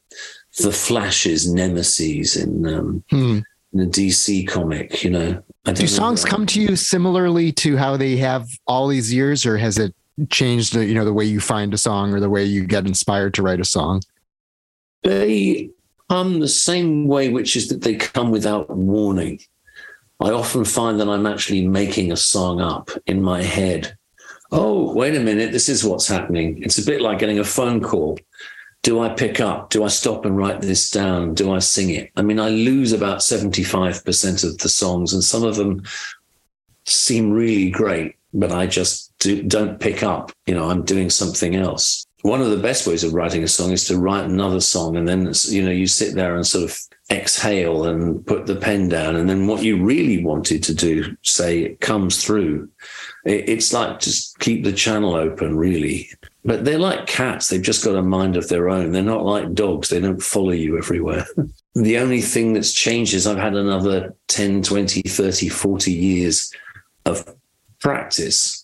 Speaker 2: the Flash's nemesis in um, hmm in a DC comic, you know.
Speaker 1: Do songs come to you similarly to how they have all these years, or has it changed, you know, the way you find a song or the way you get inspired to write a song?
Speaker 2: They come the same way, which is that they come without warning. I often find that I'm actually making a song up in my head. Oh, wait a minute, this is what's happening. It's a bit like getting a phone call do I pick up? Do I stop and write this down? Do I sing it? I mean, I lose about 75% of the songs, and some of them seem really great, but I just do, don't pick up. You know, I'm doing something else. One of the best ways of writing a song is to write another song, and then, you know, you sit there and sort of exhale and put the pen down. And then what you really wanted to do, say, it comes through. It's like just keep the channel open, really. But they're like cats. They've just got a mind of their own. They're not like dogs. They don't follow you everywhere. [LAUGHS] the only thing that's changed is I've had another 10, 20, 30, 40 years of practice.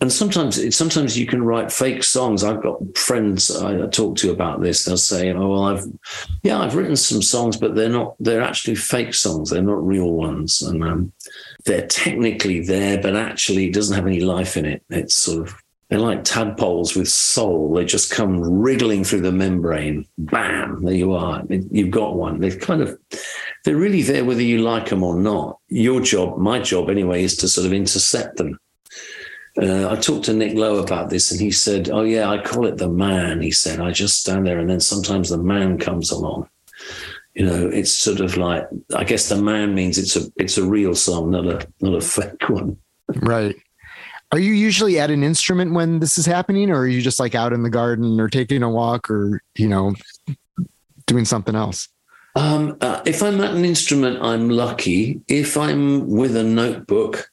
Speaker 2: And sometimes, sometimes you can write fake songs. I've got friends I talk to about this. They'll say, "Oh, well, I've, yeah, I've written some songs, but they're not. They're actually fake songs. They're not real ones, and um, they're technically there, but actually, it doesn't have any life in it. It's sort of they're like tadpoles with soul. They just come wriggling through the membrane. Bam, there you are. You've got one. They're kind of, they're really there whether you like them or not. Your job, my job anyway, is to sort of intercept them. Uh, I talked to Nick Lowe about this and he said, Oh, yeah, I call it the man. He said, I just stand there and then sometimes the man comes along. You know, it's sort of like, I guess the man means it's a, it's a real song, not a, not a [LAUGHS] fake one.
Speaker 1: Right. Are you usually at an instrument when this is happening, or are you just like out in the garden or taking a walk or, you know, doing something else?
Speaker 2: Um, uh, if I'm at an instrument, I'm lucky. If I'm with a notebook,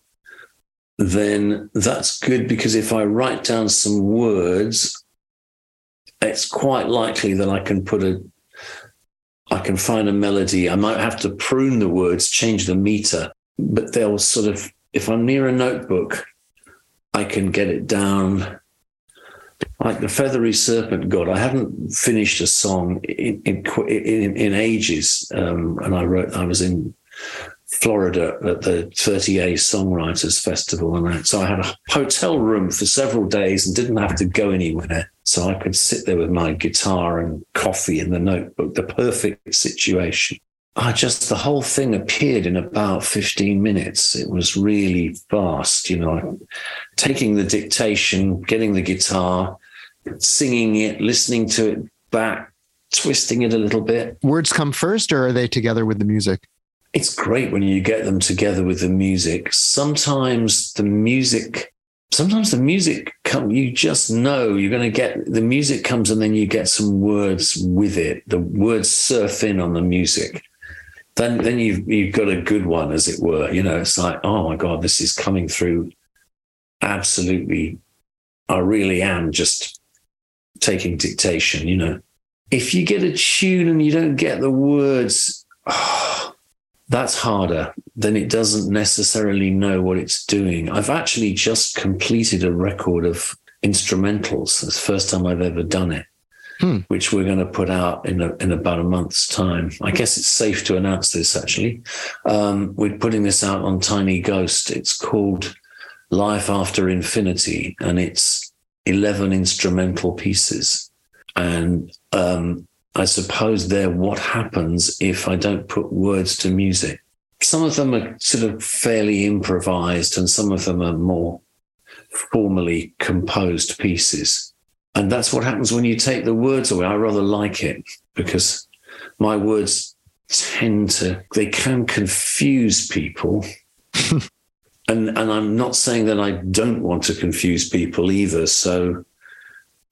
Speaker 2: then that's good because if I write down some words, it's quite likely that I can put a, I can find a melody. I might have to prune the words, change the meter, but they'll sort of, if I'm near a notebook, I can get it down like the feathery serpent god i haven't finished a song in in, in, in ages um, and i wrote i was in florida at the 30a songwriters festival and that so i had a hotel room for several days and didn't have to go anywhere so i could sit there with my guitar and coffee in the notebook the perfect situation I just the whole thing appeared in about 15 minutes. It was really fast, you know, taking the dictation, getting the guitar, singing it, listening to it back, twisting it a little bit.
Speaker 1: Words come first or are they together with the music?
Speaker 2: It's great when you get them together with the music. Sometimes the music sometimes the music come you just know you're going to get the music comes and then you get some words with it the words surf in on the music then then you've you've got a good one, as it were. You know, it's like, oh my god, this is coming through. Absolutely, I really am just taking dictation. You know, if you get a tune and you don't get the words, [SIGHS] oh, that's harder. Then it doesn't necessarily know what it's doing. I've actually just completed a record of instrumentals. It's the first time I've ever done it. hmm. which we're going to put out in a, in about a month's time. I guess it's safe to announce this actually. Um, we're putting this out on Tiny Ghost. It's called Life After Infinity, and it's 11 instrumental pieces. And um, I suppose they're what happens if I don't put words to music. Some of them are sort of fairly improvised, and some of them are more formally composed pieces. And that's what happens when you take the words away. I rather like it because my words tend to, they can confuse people. [LAUGHS] and, and I'm not saying that I don't want to confuse people either. So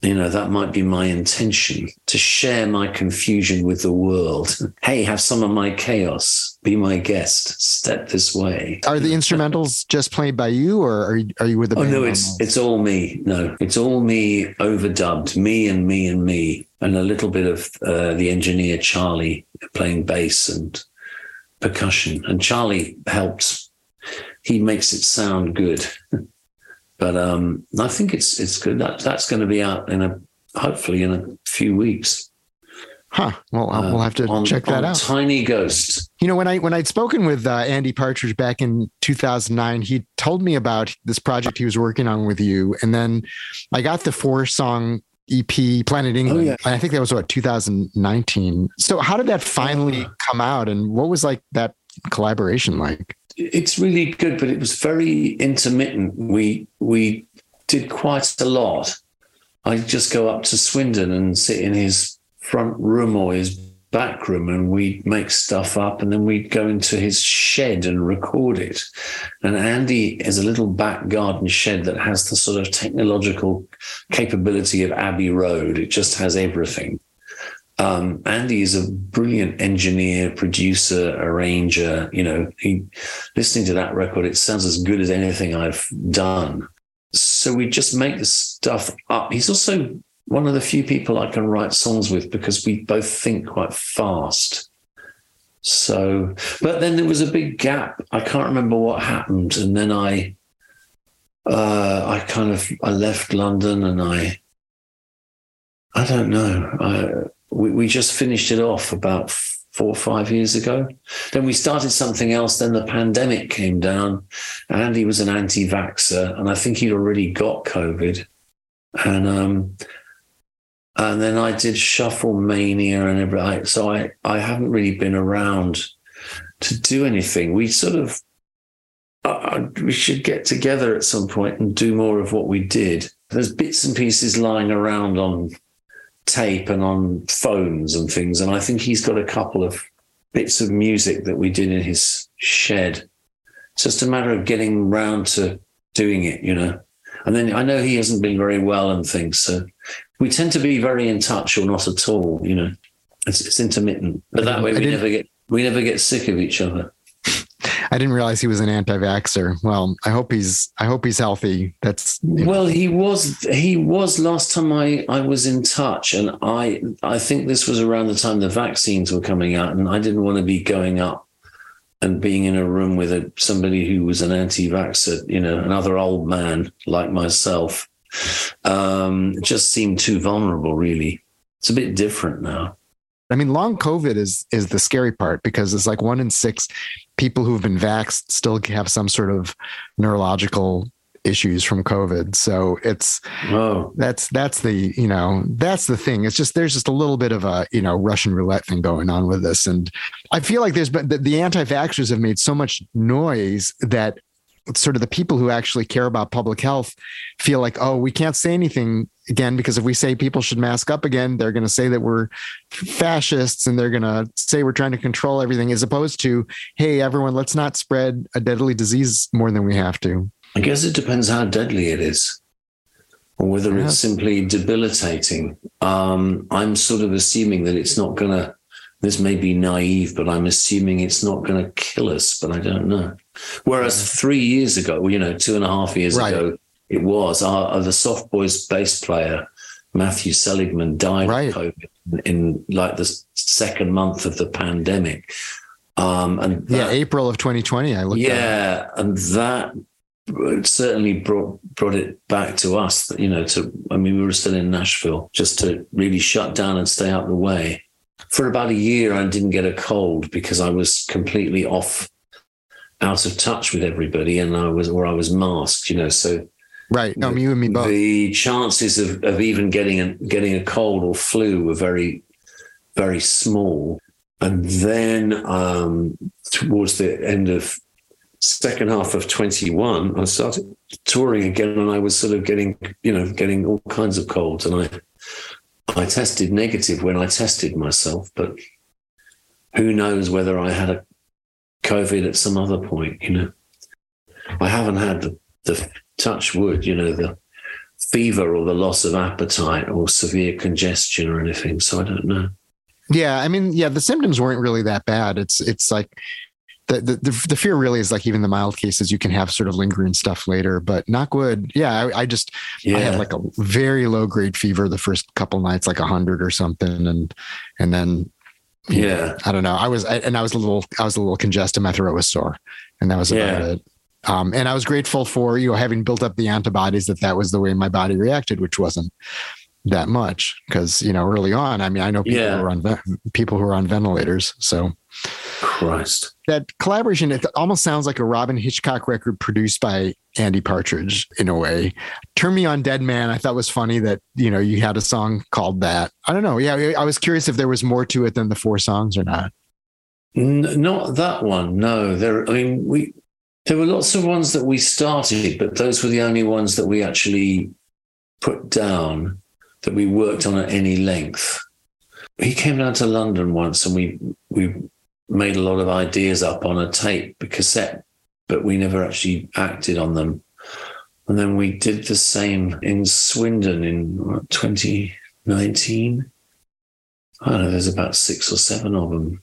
Speaker 2: you know, that might be my intention to share my confusion with the world. [LAUGHS] Hey, have some of my chaos. Be my guest. Step this way.
Speaker 1: Are the [LAUGHS] instrumentals just played by you, or are you, are you with the?
Speaker 2: Oh no, it's it's all me. No, it's all me overdubbed. Me and me and me, and a little bit of uh, the engineer Charlie playing bass and percussion. And Charlie helps. He makes it sound good. [LAUGHS] But um, I think it's it's good. That that's going to be out in a hopefully in a few weeks.
Speaker 1: Huh. Well, uh, we'll have to on, check that out.
Speaker 2: Tiny Ghost.
Speaker 1: You know, when I when I'd spoken with uh, Andy Partridge back in 2009, he told me about this project he was working on with you, and then I got the four song EP Planet England. Oh, yeah. I think that was what 2019. So how did that finally come out, and what was like that collaboration like?
Speaker 2: It's really good, but it was very intermittent. We we did quite a lot. I'd just go up to Swindon and sit in his front room or his back room and we'd make stuff up and then we'd go into his shed and record it. And Andy is a little back garden shed that has the sort of technological capability of Abbey Road. It just has everything. Um, Andy is a brilliant engineer, producer, arranger. You know, he listening to that record, it sounds as good as anything I've done. So we just make the stuff up. He's also one of the few people I can write songs with because we both think quite fast. So, but then there was a big gap. I can't remember what happened, and then I, uh, I kind of I left London, and I, I don't know. We, we just finished it off about four or five years ago. Then we started something else. Then the pandemic came down. Andy was an anti vaxxer, and I think he'd already got COVID. And um, and then I did Shufflemania and everything. So I, I haven't really been around to do anything. We sort of, uh, we should get together at some point and do more of what we did. There's bits and pieces lying around on tape and on phones and things. And I think he's got a couple of bits of music that we did in his shed. It's just a matter of getting round to doing it, you know. And then I know he hasn't been very well and things. So we tend to be very in touch or not at all, you know. It's, it's intermittent. But that way we never get we never get sick of each other.
Speaker 1: I didn't realize he was an anti-vaxxer. Well, I hope he's I hope he's healthy. That's
Speaker 2: well, he was he was last time I I was in touch, and I I think this was around the time the vaccines were coming out, and I didn't want to be going up and being in a room with a, somebody who was an anti-vaxxer, you know, another old man like myself. Um, just seemed too vulnerable. Really, it's a bit different now.
Speaker 1: I mean, long COVID is is the scary part because it's like one in six people who've been vaxxed still have some sort of neurological issues from COVID. So it's Whoa. that's that's the you know that's the thing. It's just there's just a little bit of a you know Russian roulette thing going on with this, and I feel like there's been the, the anti-vaxxers have made so much noise that sort of the people who actually care about public health feel like, oh, we can't say anything again because if we say people should mask up again, they're going to say that we're fascists and they're going to say we're trying to control everything, as opposed to, hey, everyone, let's not spread a deadly disease more than we have to.
Speaker 2: I guess it depends how deadly it is. Or whether it's simply debilitating. Um, I'm sort of assuming that it's not going to this may be naive, but I'm assuming it's not going to kill us, but I don't know. Whereas three years ago, you know, two and a half years right. ago, it was our, uh, the Soft Boys bass player, Matthew Seligman, died right. of COVID in, in, like the second month of the pandemic. Um, and
Speaker 1: that, yeah, April of 2020. I looked.
Speaker 2: Yeah, and that certainly brought brought it back to us. You know, to I mean, we were still in Nashville, just to really shut down and stay out of the way. For about a year, I didn't get a cold because I was completely off, out of touch with everybody, and I was or I was masked. You know, so
Speaker 1: right. No, you and me both.
Speaker 2: The chances of, of even getting a getting a cold or flu were very, very small. And then um, towards the end of second half of 21, I started touring again and I was sort of getting, you know, getting all kinds of colds. And I I tested negative when I tested myself, but who knows whether I had a COVID at some other point, you know. I haven't had the, the touch wood, you know, the fever or the loss of appetite or severe congestion or anything. So I don't know.
Speaker 1: Yeah, I mean, yeah, the symptoms weren't really that bad. It's it's like the, the the fear really is like even the mild cases you can have sort of lingering stuff later but knock wood yeah I, I just yeah. I had like a very low grade fever the first couple nights like a hundred or something and and then
Speaker 2: yeah
Speaker 1: I don't know I was I, and I was a little I was a little congested my throat was sore and that was about yeah. it um, and I was grateful for you know having built up the antibodies that that was the way my body reacted which wasn't that much because you know early on I mean I know people yeah. who are on people who are on ventilators so
Speaker 2: Christ.
Speaker 1: That collaboration, it almost sounds like a Robyn Hitchcock record produced by Andy Partridge in a way. Turn Me On Dead Man, I thought was funny that, you know, you had a song called that. I don't know. Yeah, I was curious if there was more to it than the four songs or not.
Speaker 2: N- not that one. No, there, I mean, we, there were lots of ones that we started, but those were the only ones that we actually put down that we worked on at any length. He came down to London once and we we made a lot of ideas up on a tape, a cassette, but we never actually acted on them. And then we did the same in Swindon in 2019. I don't know, there's about six or seven of them.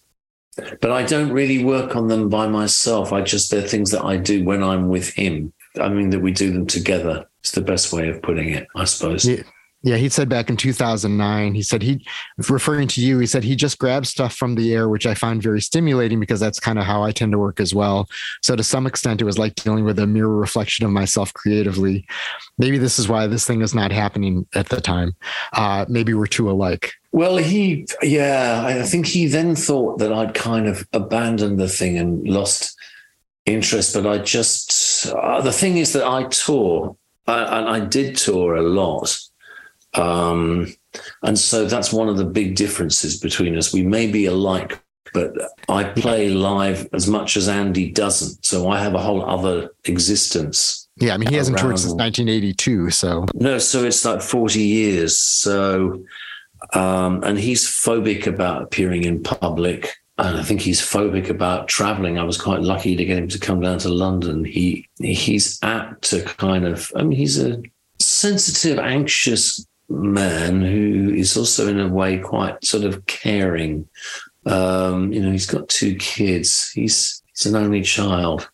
Speaker 2: But I don't really work on them by myself. I just, they're things that I do when I'm with him. I mean, that we do them together. It's the best way of putting it, I suppose.
Speaker 1: Yeah. Yeah, he said back in 2009, he said he, referring to you, he said he just grabs stuff from the air, which I find very stimulating because that's kind of how I tend to work as well. So to some extent, it was like dealing with a mirror reflection of myself creatively. Maybe this is why this thing is not happening at the time. Uh, maybe we're too alike.
Speaker 2: Well, he, yeah, I think he then thought that I'd kind of abandoned the thing and lost interest. But I just, uh, the thing is that I tour, and I did tour a lot um, and so that's one of the big differences between us. We may be alike, but I play live as much as Andy doesn't. So I have a whole other existence.
Speaker 1: Yeah, I mean, he hasn't toured since 1982. So
Speaker 2: no, so it's like 40 years. So, um, and he's phobic about appearing in public. And I think he's phobic about traveling. I was quite lucky to get him to come down to London. He he's apt to kind of. I mean, he's a sensitive, anxious man who is also in a way quite sort of caring. Um, you know, he's got two kids. He's he's an only child.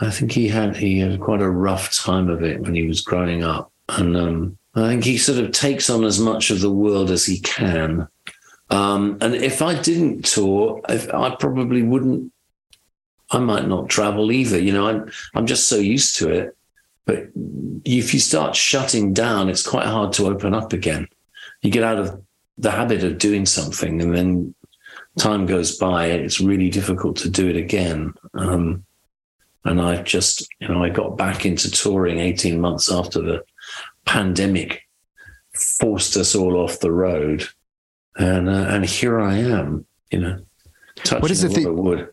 Speaker 2: I think he had he had quite a rough time of it when he was growing up, and um, I think he sort of takes on as much of the world as he can. Um, and if I didn't tour, I probably wouldn't. I might not travel either. You know, I'm I'm just so used to it. But if you start shutting down, it's quite hard to open up again. You get out of the habit of doing something, and then time goes by. It's really difficult to do it again. Um, and I just, you know, I got back into touring 18 months after the pandemic forced us all off the road. And uh, and here I am, you know, touching what is it that, wood.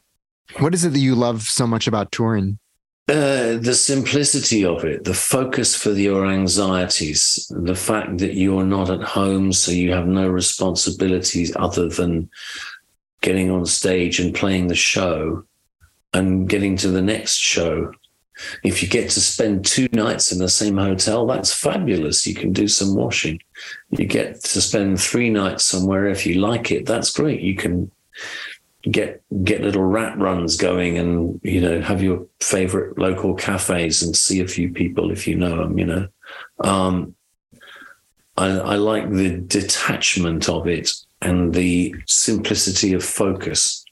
Speaker 1: What is it that you love so much about touring?
Speaker 2: Uh, the simplicity of it, the focus for your anxieties, the fact that you're not at home, so you have no responsibilities other than getting on stage and playing the show and getting to the next show. If you get to spend two nights in the same hotel, that's fabulous. You can do some washing. You get to spend three nights somewhere if you like it, that's great. You can get get little rat runs going and you know have your favorite local cafes and see a few people if you know them you know. Um, I, I like the detachment of it and the simplicity of focus.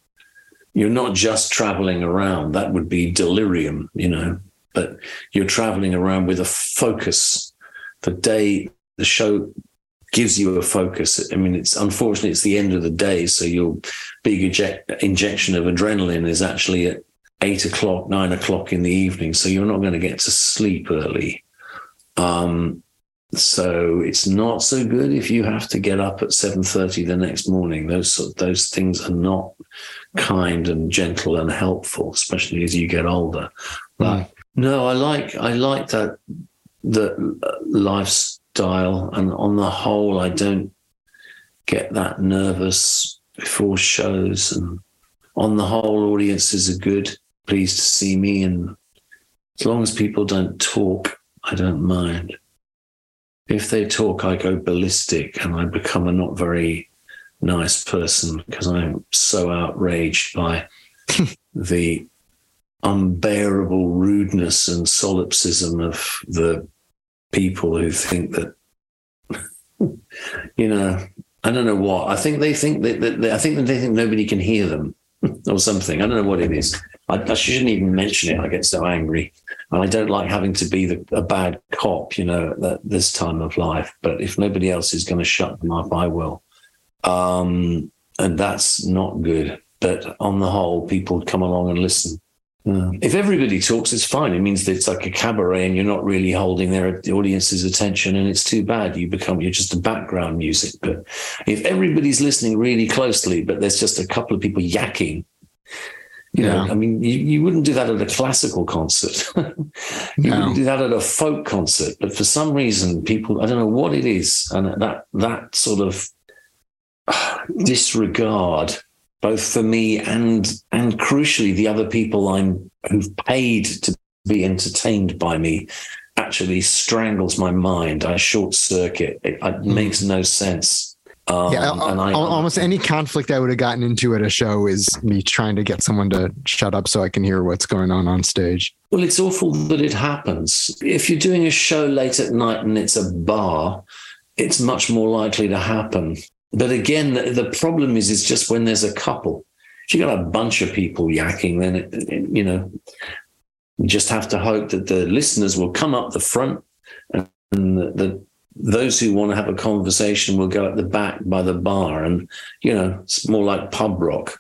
Speaker 2: You're not just traveling around. That would be delirium you know but you're traveling around with a focus. The day, the show gives you a focus. I mean, it's unfortunately it's the end of the day, so your big eject, injection of adrenaline is actually at eight o'clock, nine o'clock in the evening, so you're not going to get to sleep early. Um, so it's not so good if you have to get up at seven thirty the next morning. Those those things are not kind and gentle and helpful, especially as you get older. But mm. no, I like I like that the lifestyle, and on the whole, I don't get that nervous before shows. And on the whole, audiences are good, pleased to see me, and as long as people don't talk, I don't mind if they talk, I go ballistic and I become a not very nice person because I'm so outraged by [LAUGHS] the unbearable rudeness and solipsism of the people who think that, [LAUGHS] you know, I don't know what. I think they think that, that, that I think that they think nobody can hear them [LAUGHS] or something. I don't know what it is. I, I shouldn't even mention it. I get so angry. And I don't like having to be the, a bad cop, you know, at this time of life. But if nobody else is going to shut them up, I will. Um, and that's not good. But on the whole, people come along and listen. Mm. If everybody talks, it's fine. It means that it's like a cabaret and you're not really holding their the audience's attention, and it's too bad. You become you're just a background music. But if everybody's listening really closely, but there's just a couple of people yakking, you yeah. know, I mean, you, you wouldn't do that at a classical concert. [LAUGHS] you no. wouldn't do that at a folk concert. But for some reason, people, I don't know what it is, and that that sort of [SIGHS] disregard, both for me and and crucially the other people I'm who've paid to be entertained by me, actually strangles my mind. I short circuit. It, it mm. makes no sense.
Speaker 1: Um, yeah, and I, almost any conflict I would have gotten into at a show is me trying to get someone to shut up so I can hear what's going on on stage.
Speaker 2: Well, it's awful that it happens. If you're doing a show late at night and it's a bar, it's much more likely to happen. But again, the, the problem is, it's just when there's a couple. If you got a bunch of people yakking, then it, it, you know, you just have to hope that the listeners will come up the front and the, the those who want to have a conversation will go at the back by the bar and you know it's more like pub rock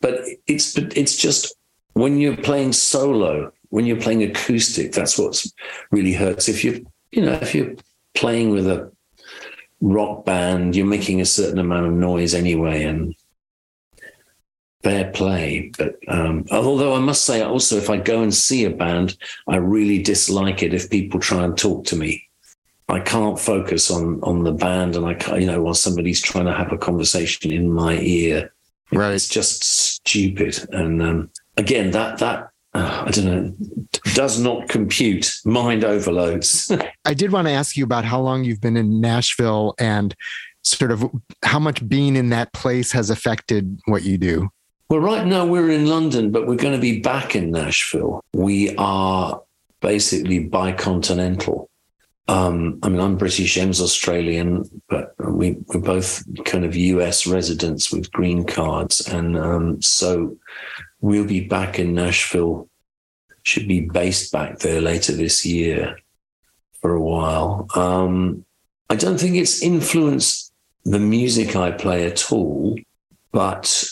Speaker 2: but it's it's just when you're playing solo when you're playing acoustic that's what's really hurts if you you know if you're playing with a rock band you're making a certain amount of noise anyway and fair play but um, although i must say also if i go and see a band i really dislike it if people try and talk to me I can't focus on on the band, and I can't, you know, while somebody's trying to have a conversation in my ear,
Speaker 1: right?
Speaker 2: It's just stupid. And um, again, that that uh, I don't know does not compute. Mind overloads. [LAUGHS]
Speaker 1: I did want to ask you about how long you've been in Nashville and sort of how much being in that place has affected what you do.
Speaker 2: Well, right now we're in London, but we're going to be back in Nashville. We are basically bicontinental. Um, I mean, I'm British, Em's Australian, but we, we're both kind of US residents with green cards. And um, so we'll be back in Nashville, should be based back there later this year for a while. Um, I don't think it's influenced the music I play at all, but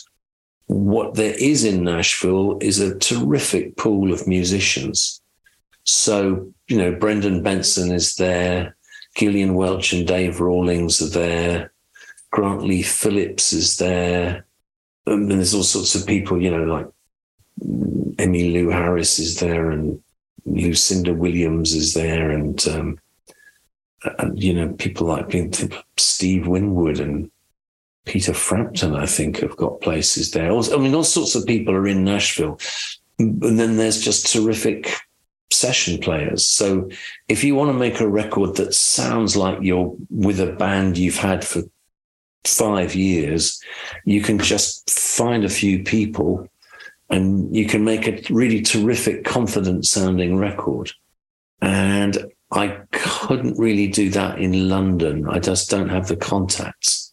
Speaker 2: what there is in Nashville is a terrific pool of musicians. So you know, Brendan Benson is there, Gillian Welch and Dave Rawlings are there, Grant Lee Phillips is there. And there's all sorts of people, you know, like Emmylou Harris is there and Lucinda Williams is there and, um, and you know, people like Steve Winwood and Peter Frampton, I think, have got places there. I mean, all sorts of people are in Nashville. And then there's just terrific session players. So if you want to make a record that sounds like you're with a band you've had for five years, you can just find a few people and you can make a really terrific, confident sounding record. And I couldn't really do that in London. I just don't have the contacts.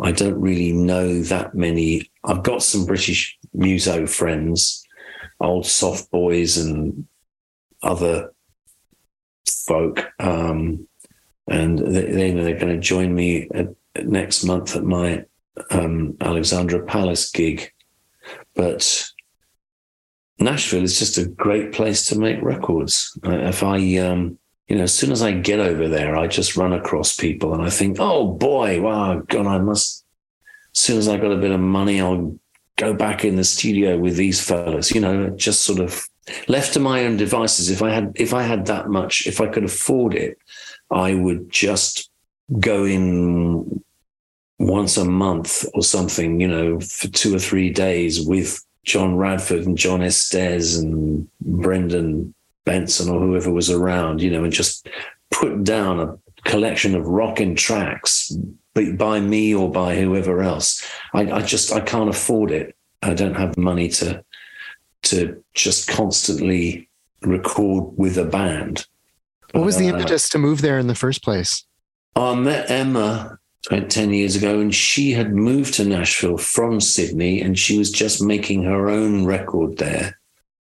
Speaker 2: I don't really know that many. I've got some British muso friends, old soft boys and other folk. Um, and they, they, they're going to join me at, next month at my um, Alexandra Palace gig. But Nashville is just a great place to make records. If I, um, you know, as soon as I get over there, I just run across people and I think, oh boy, wow, God, I must. As soon as I got a bit of money, I'll go back in the studio with these fellas. You know, just sort of left to my own devices. If I had, if I had that much, if I could afford it, I would just go in once a month or something, you know, for two or three days with John Radford and John Estes and Brendan Benson or whoever was around, you know, and just put down a collection of rocking tracks by me or by whoever else. I, I just I can't afford it. I don't have money to to just constantly record with a band.
Speaker 1: What was the uh, impetus to move there in the first place?
Speaker 2: I met Emma 10 years ago, and she had moved to Nashville from Sydney, and she was just making her own record there.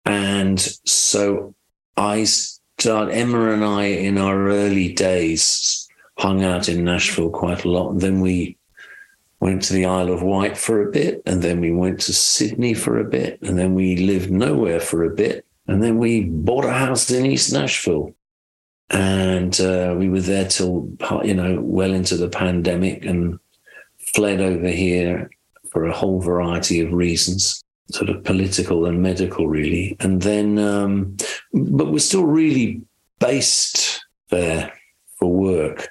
Speaker 2: And so I started, Emma and I, in our early days, hung out in Nashville quite a lot. And then we went to the Isle of Wight for a bit, and then we went to Sydney for a bit, and then we lived nowhere for a bit. And then we bought a house in East Nashville and uh, we were there till you know well into the pandemic and fled over here for a whole variety of reasons sort of political and medical really. And then um, but we're still really based there for work.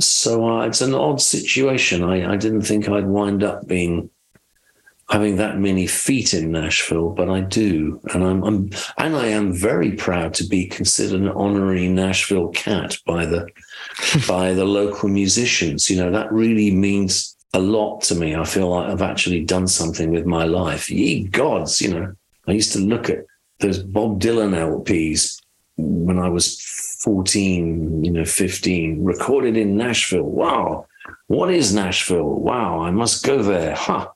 Speaker 2: So uh, it's an odd situation. I, I didn't think i'd wind up being having that many feet in Nashville, but I do, and I'm, I'm, and I am very proud to be considered an honorary Nashville cat by the [LAUGHS] by the local musicians. You know that really means a lot to me. I feel like I've actually done something with my life. Ye gods, you know, I used to look at those Bob Dylan LPs when I was 14, you know, 15, recorded in Nashville. Wow. What is Nashville? Wow, I must go there. Huh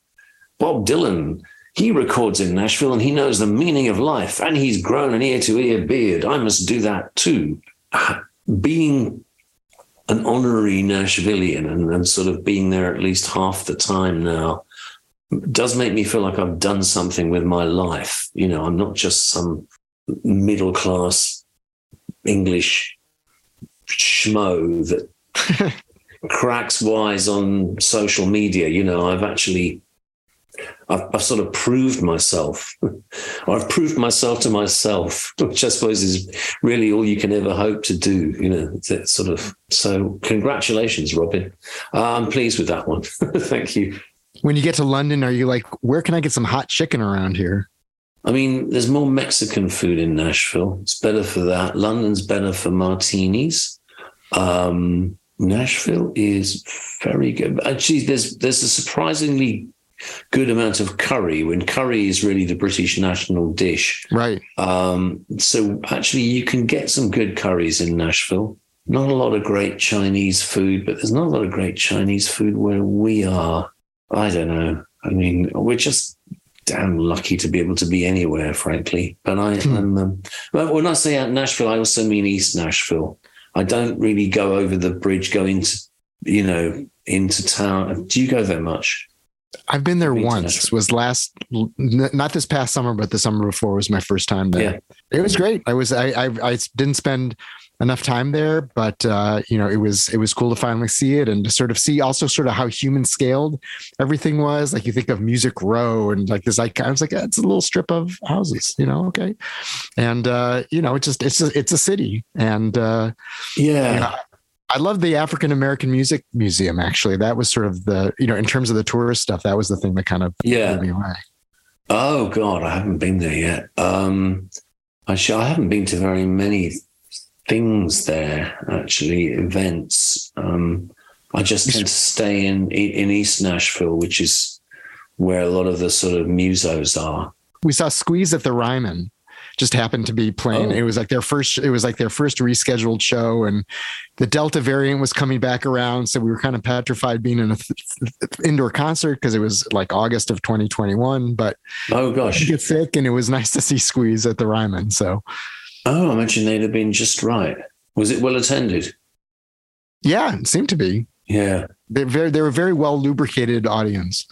Speaker 2: Bob Dylan, he records in Nashville and he knows the meaning of life and he's grown an ear to ear beard. I must do that too. [SIGHS] Being an honorary Nashvilleian and, and sort of being there at least half the time now does make me feel like I've done something with my life. You know, I'm not just some middle class English schmo that [LAUGHS] cracks wise on social media. You know, I've actually I've, I've, sort of proved myself, or [LAUGHS] I've proved myself to myself, [LAUGHS] which I suppose is really all you can ever hope to do. You know, that sort of. So, congratulations, Robyn. Uh, I'm pleased with that one. [LAUGHS] Thank you.
Speaker 1: When you get to London, are you like, where can I get some hot chicken around here?
Speaker 2: I mean, there's more Mexican food in Nashville. It's better for that. London's better for martinis. Um, Nashville is very good. Actually, there's there's a surprisingly good amount of curry when curry is really the British national dish.
Speaker 1: Right.
Speaker 2: Um, so actually, you can get some good curries in Nashville. Not a lot of great Chinese food, but there's not a lot of great Chinese food where we are. I don't know. I mean, we're just damn lucky to be able to be anywhere, frankly. But I hmm. am. Um, when I say out Nashville, I also mean East Nashville. I don't really go over the bridge, go into, you know, into town. Do you go there much?
Speaker 1: I've been there once. Was last not this past summer, but the summer before was my first time there. Yeah. It was great. I was I, I I, didn't spend enough time there, but uh, you know it was it was cool to finally see it and to sort of see also sort of how human scaled everything was. Like you think of Music Row and like this. I, I was like, it's a little strip of houses, you know? Okay, and uh, you know, it's just it's a, it's a city, and uh,
Speaker 2: yeah. You know,
Speaker 1: I love the African American Music Museum. Actually, that was sort of the you know in terms of the tourist stuff, that was the thing that kind of
Speaker 2: yeah. blew me away. Oh God, I haven't been there yet. Um, I, sh- I haven't been to very many things there. Actually, events. Um, I just tend to stay in in East Nashville, which is where a lot of the sort of musos are.
Speaker 1: We saw Squeeze at the Ryman just happened to be playing. Oh. It was like their first. It was like their first rescheduled show, and the Delta variant was coming back around. So we were kind of petrified being in an indoor concert because it was like August of 2021. But
Speaker 2: oh gosh,
Speaker 1: get sick, and it was [LAUGHS] nice to see Squeeze at the Ryman. So
Speaker 2: Oh, I imagine they'd have been just right. Was it well attended?
Speaker 1: Yeah, it seemed to be.
Speaker 2: Yeah.
Speaker 1: They're very, they were a very well lubricated audience.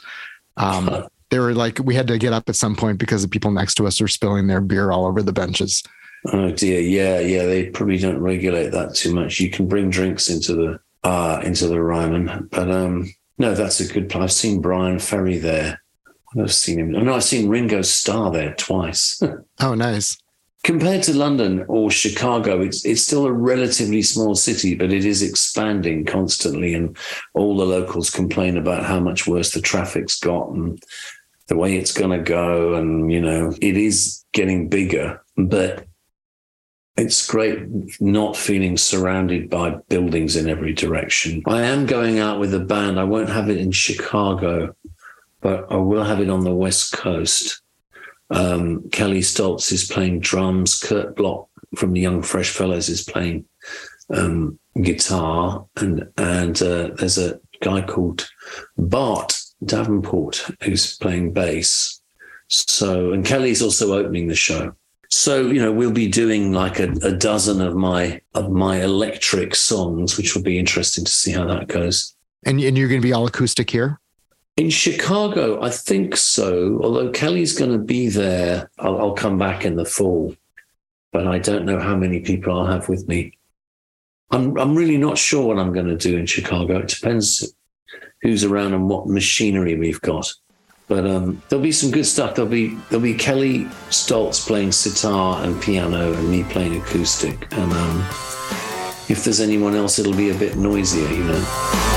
Speaker 1: Um, they were like, we had to get up at some point because the people next to us were spilling their beer all over the benches.
Speaker 2: Oh dear, yeah, yeah. They probably don't regulate that too much. You can bring drinks into the uh into the Ryman, but um, no, that's a good. Place. I've seen Bryan Ferry there. I've seen him. No, I've seen Ringo Starr there twice. [LAUGHS]
Speaker 1: oh, nice.
Speaker 2: Compared to London or Chicago, it's it's still a relatively small city, but it is expanding constantly, and all the locals complain about how much worse the traffic's got and the way it's going to go, and you know it is getting bigger, but it's great not feeling surrounded by buildings in every direction. I am going out with a band. I won't have it in Chicago, but I will have it on the West Coast. Um, Kelley Stoltz is playing drums. Kurt Bloch from the Young Fresh Fellows is playing um, guitar, and and uh, there's a guy called Bart Davenport who's playing bass. So, and Kelley's also opening the show. So you know we'll be doing like a, a, dozen of my of my electric songs, which will be interesting to see how that goes.
Speaker 1: And and you're going to be all acoustic here
Speaker 2: in Chicago, I think so. Although Kelley's going to be there, I'll, I'll come back in the fall, but I don't know how many people I'll have with me. I'm I'm really not sure what I'm going to do in Chicago. It depends who's around and what machinery we've got. But um, there'll be some good stuff. There'll be there'll be Kelley Stoltz playing sitar and piano, and me playing acoustic. And um, if there's anyone else, it'll be a bit noisier, you know.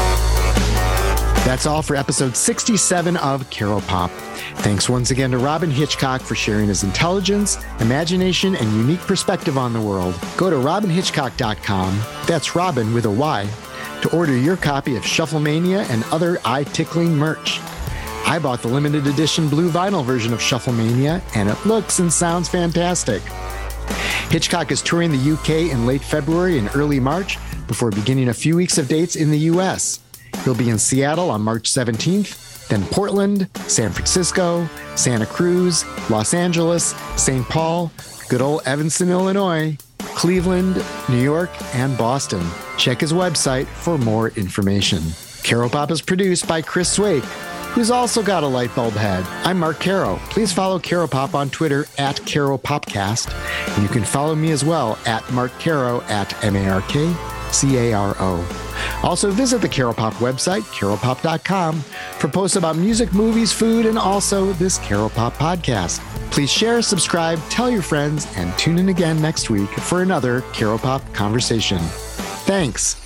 Speaker 1: That's all for episode 67 of Caropop. Thanks once again to Robyn Hitchcock for sharing his intelligence, imagination, and unique perspective on the world. Go to robynhitchcock.com. that's Robin with a Y, to order your copy of Shufflemania and other eye tickling merch. I bought the limited edition blue vinyl version of Shufflemania, and it looks and sounds fantastic. Hitchcock is touring the UK in late February and early March before beginning a few weeks of dates in the US. He'll be in Seattle on March 17th, then Portland, San Francisco, Santa Cruz, Los Angeles, St. Paul, good old Evanston, Illinois, Cleveland, New York, and Boston. Check his website for more information. Caropop is produced by Chris Swake who's also got a light bulb head. I'm Mark Caro. Please follow Caropop on Twitter at Caro Popcast. And you can follow me as well at Mark Caro at M A R K C A R O. Also, visit the Caropop website, caropop.com, for posts about music, movies, food, and also this Caropop podcast. Please share, subscribe, tell your friends, and tune in again next week for another Caropop conversation. Thanks.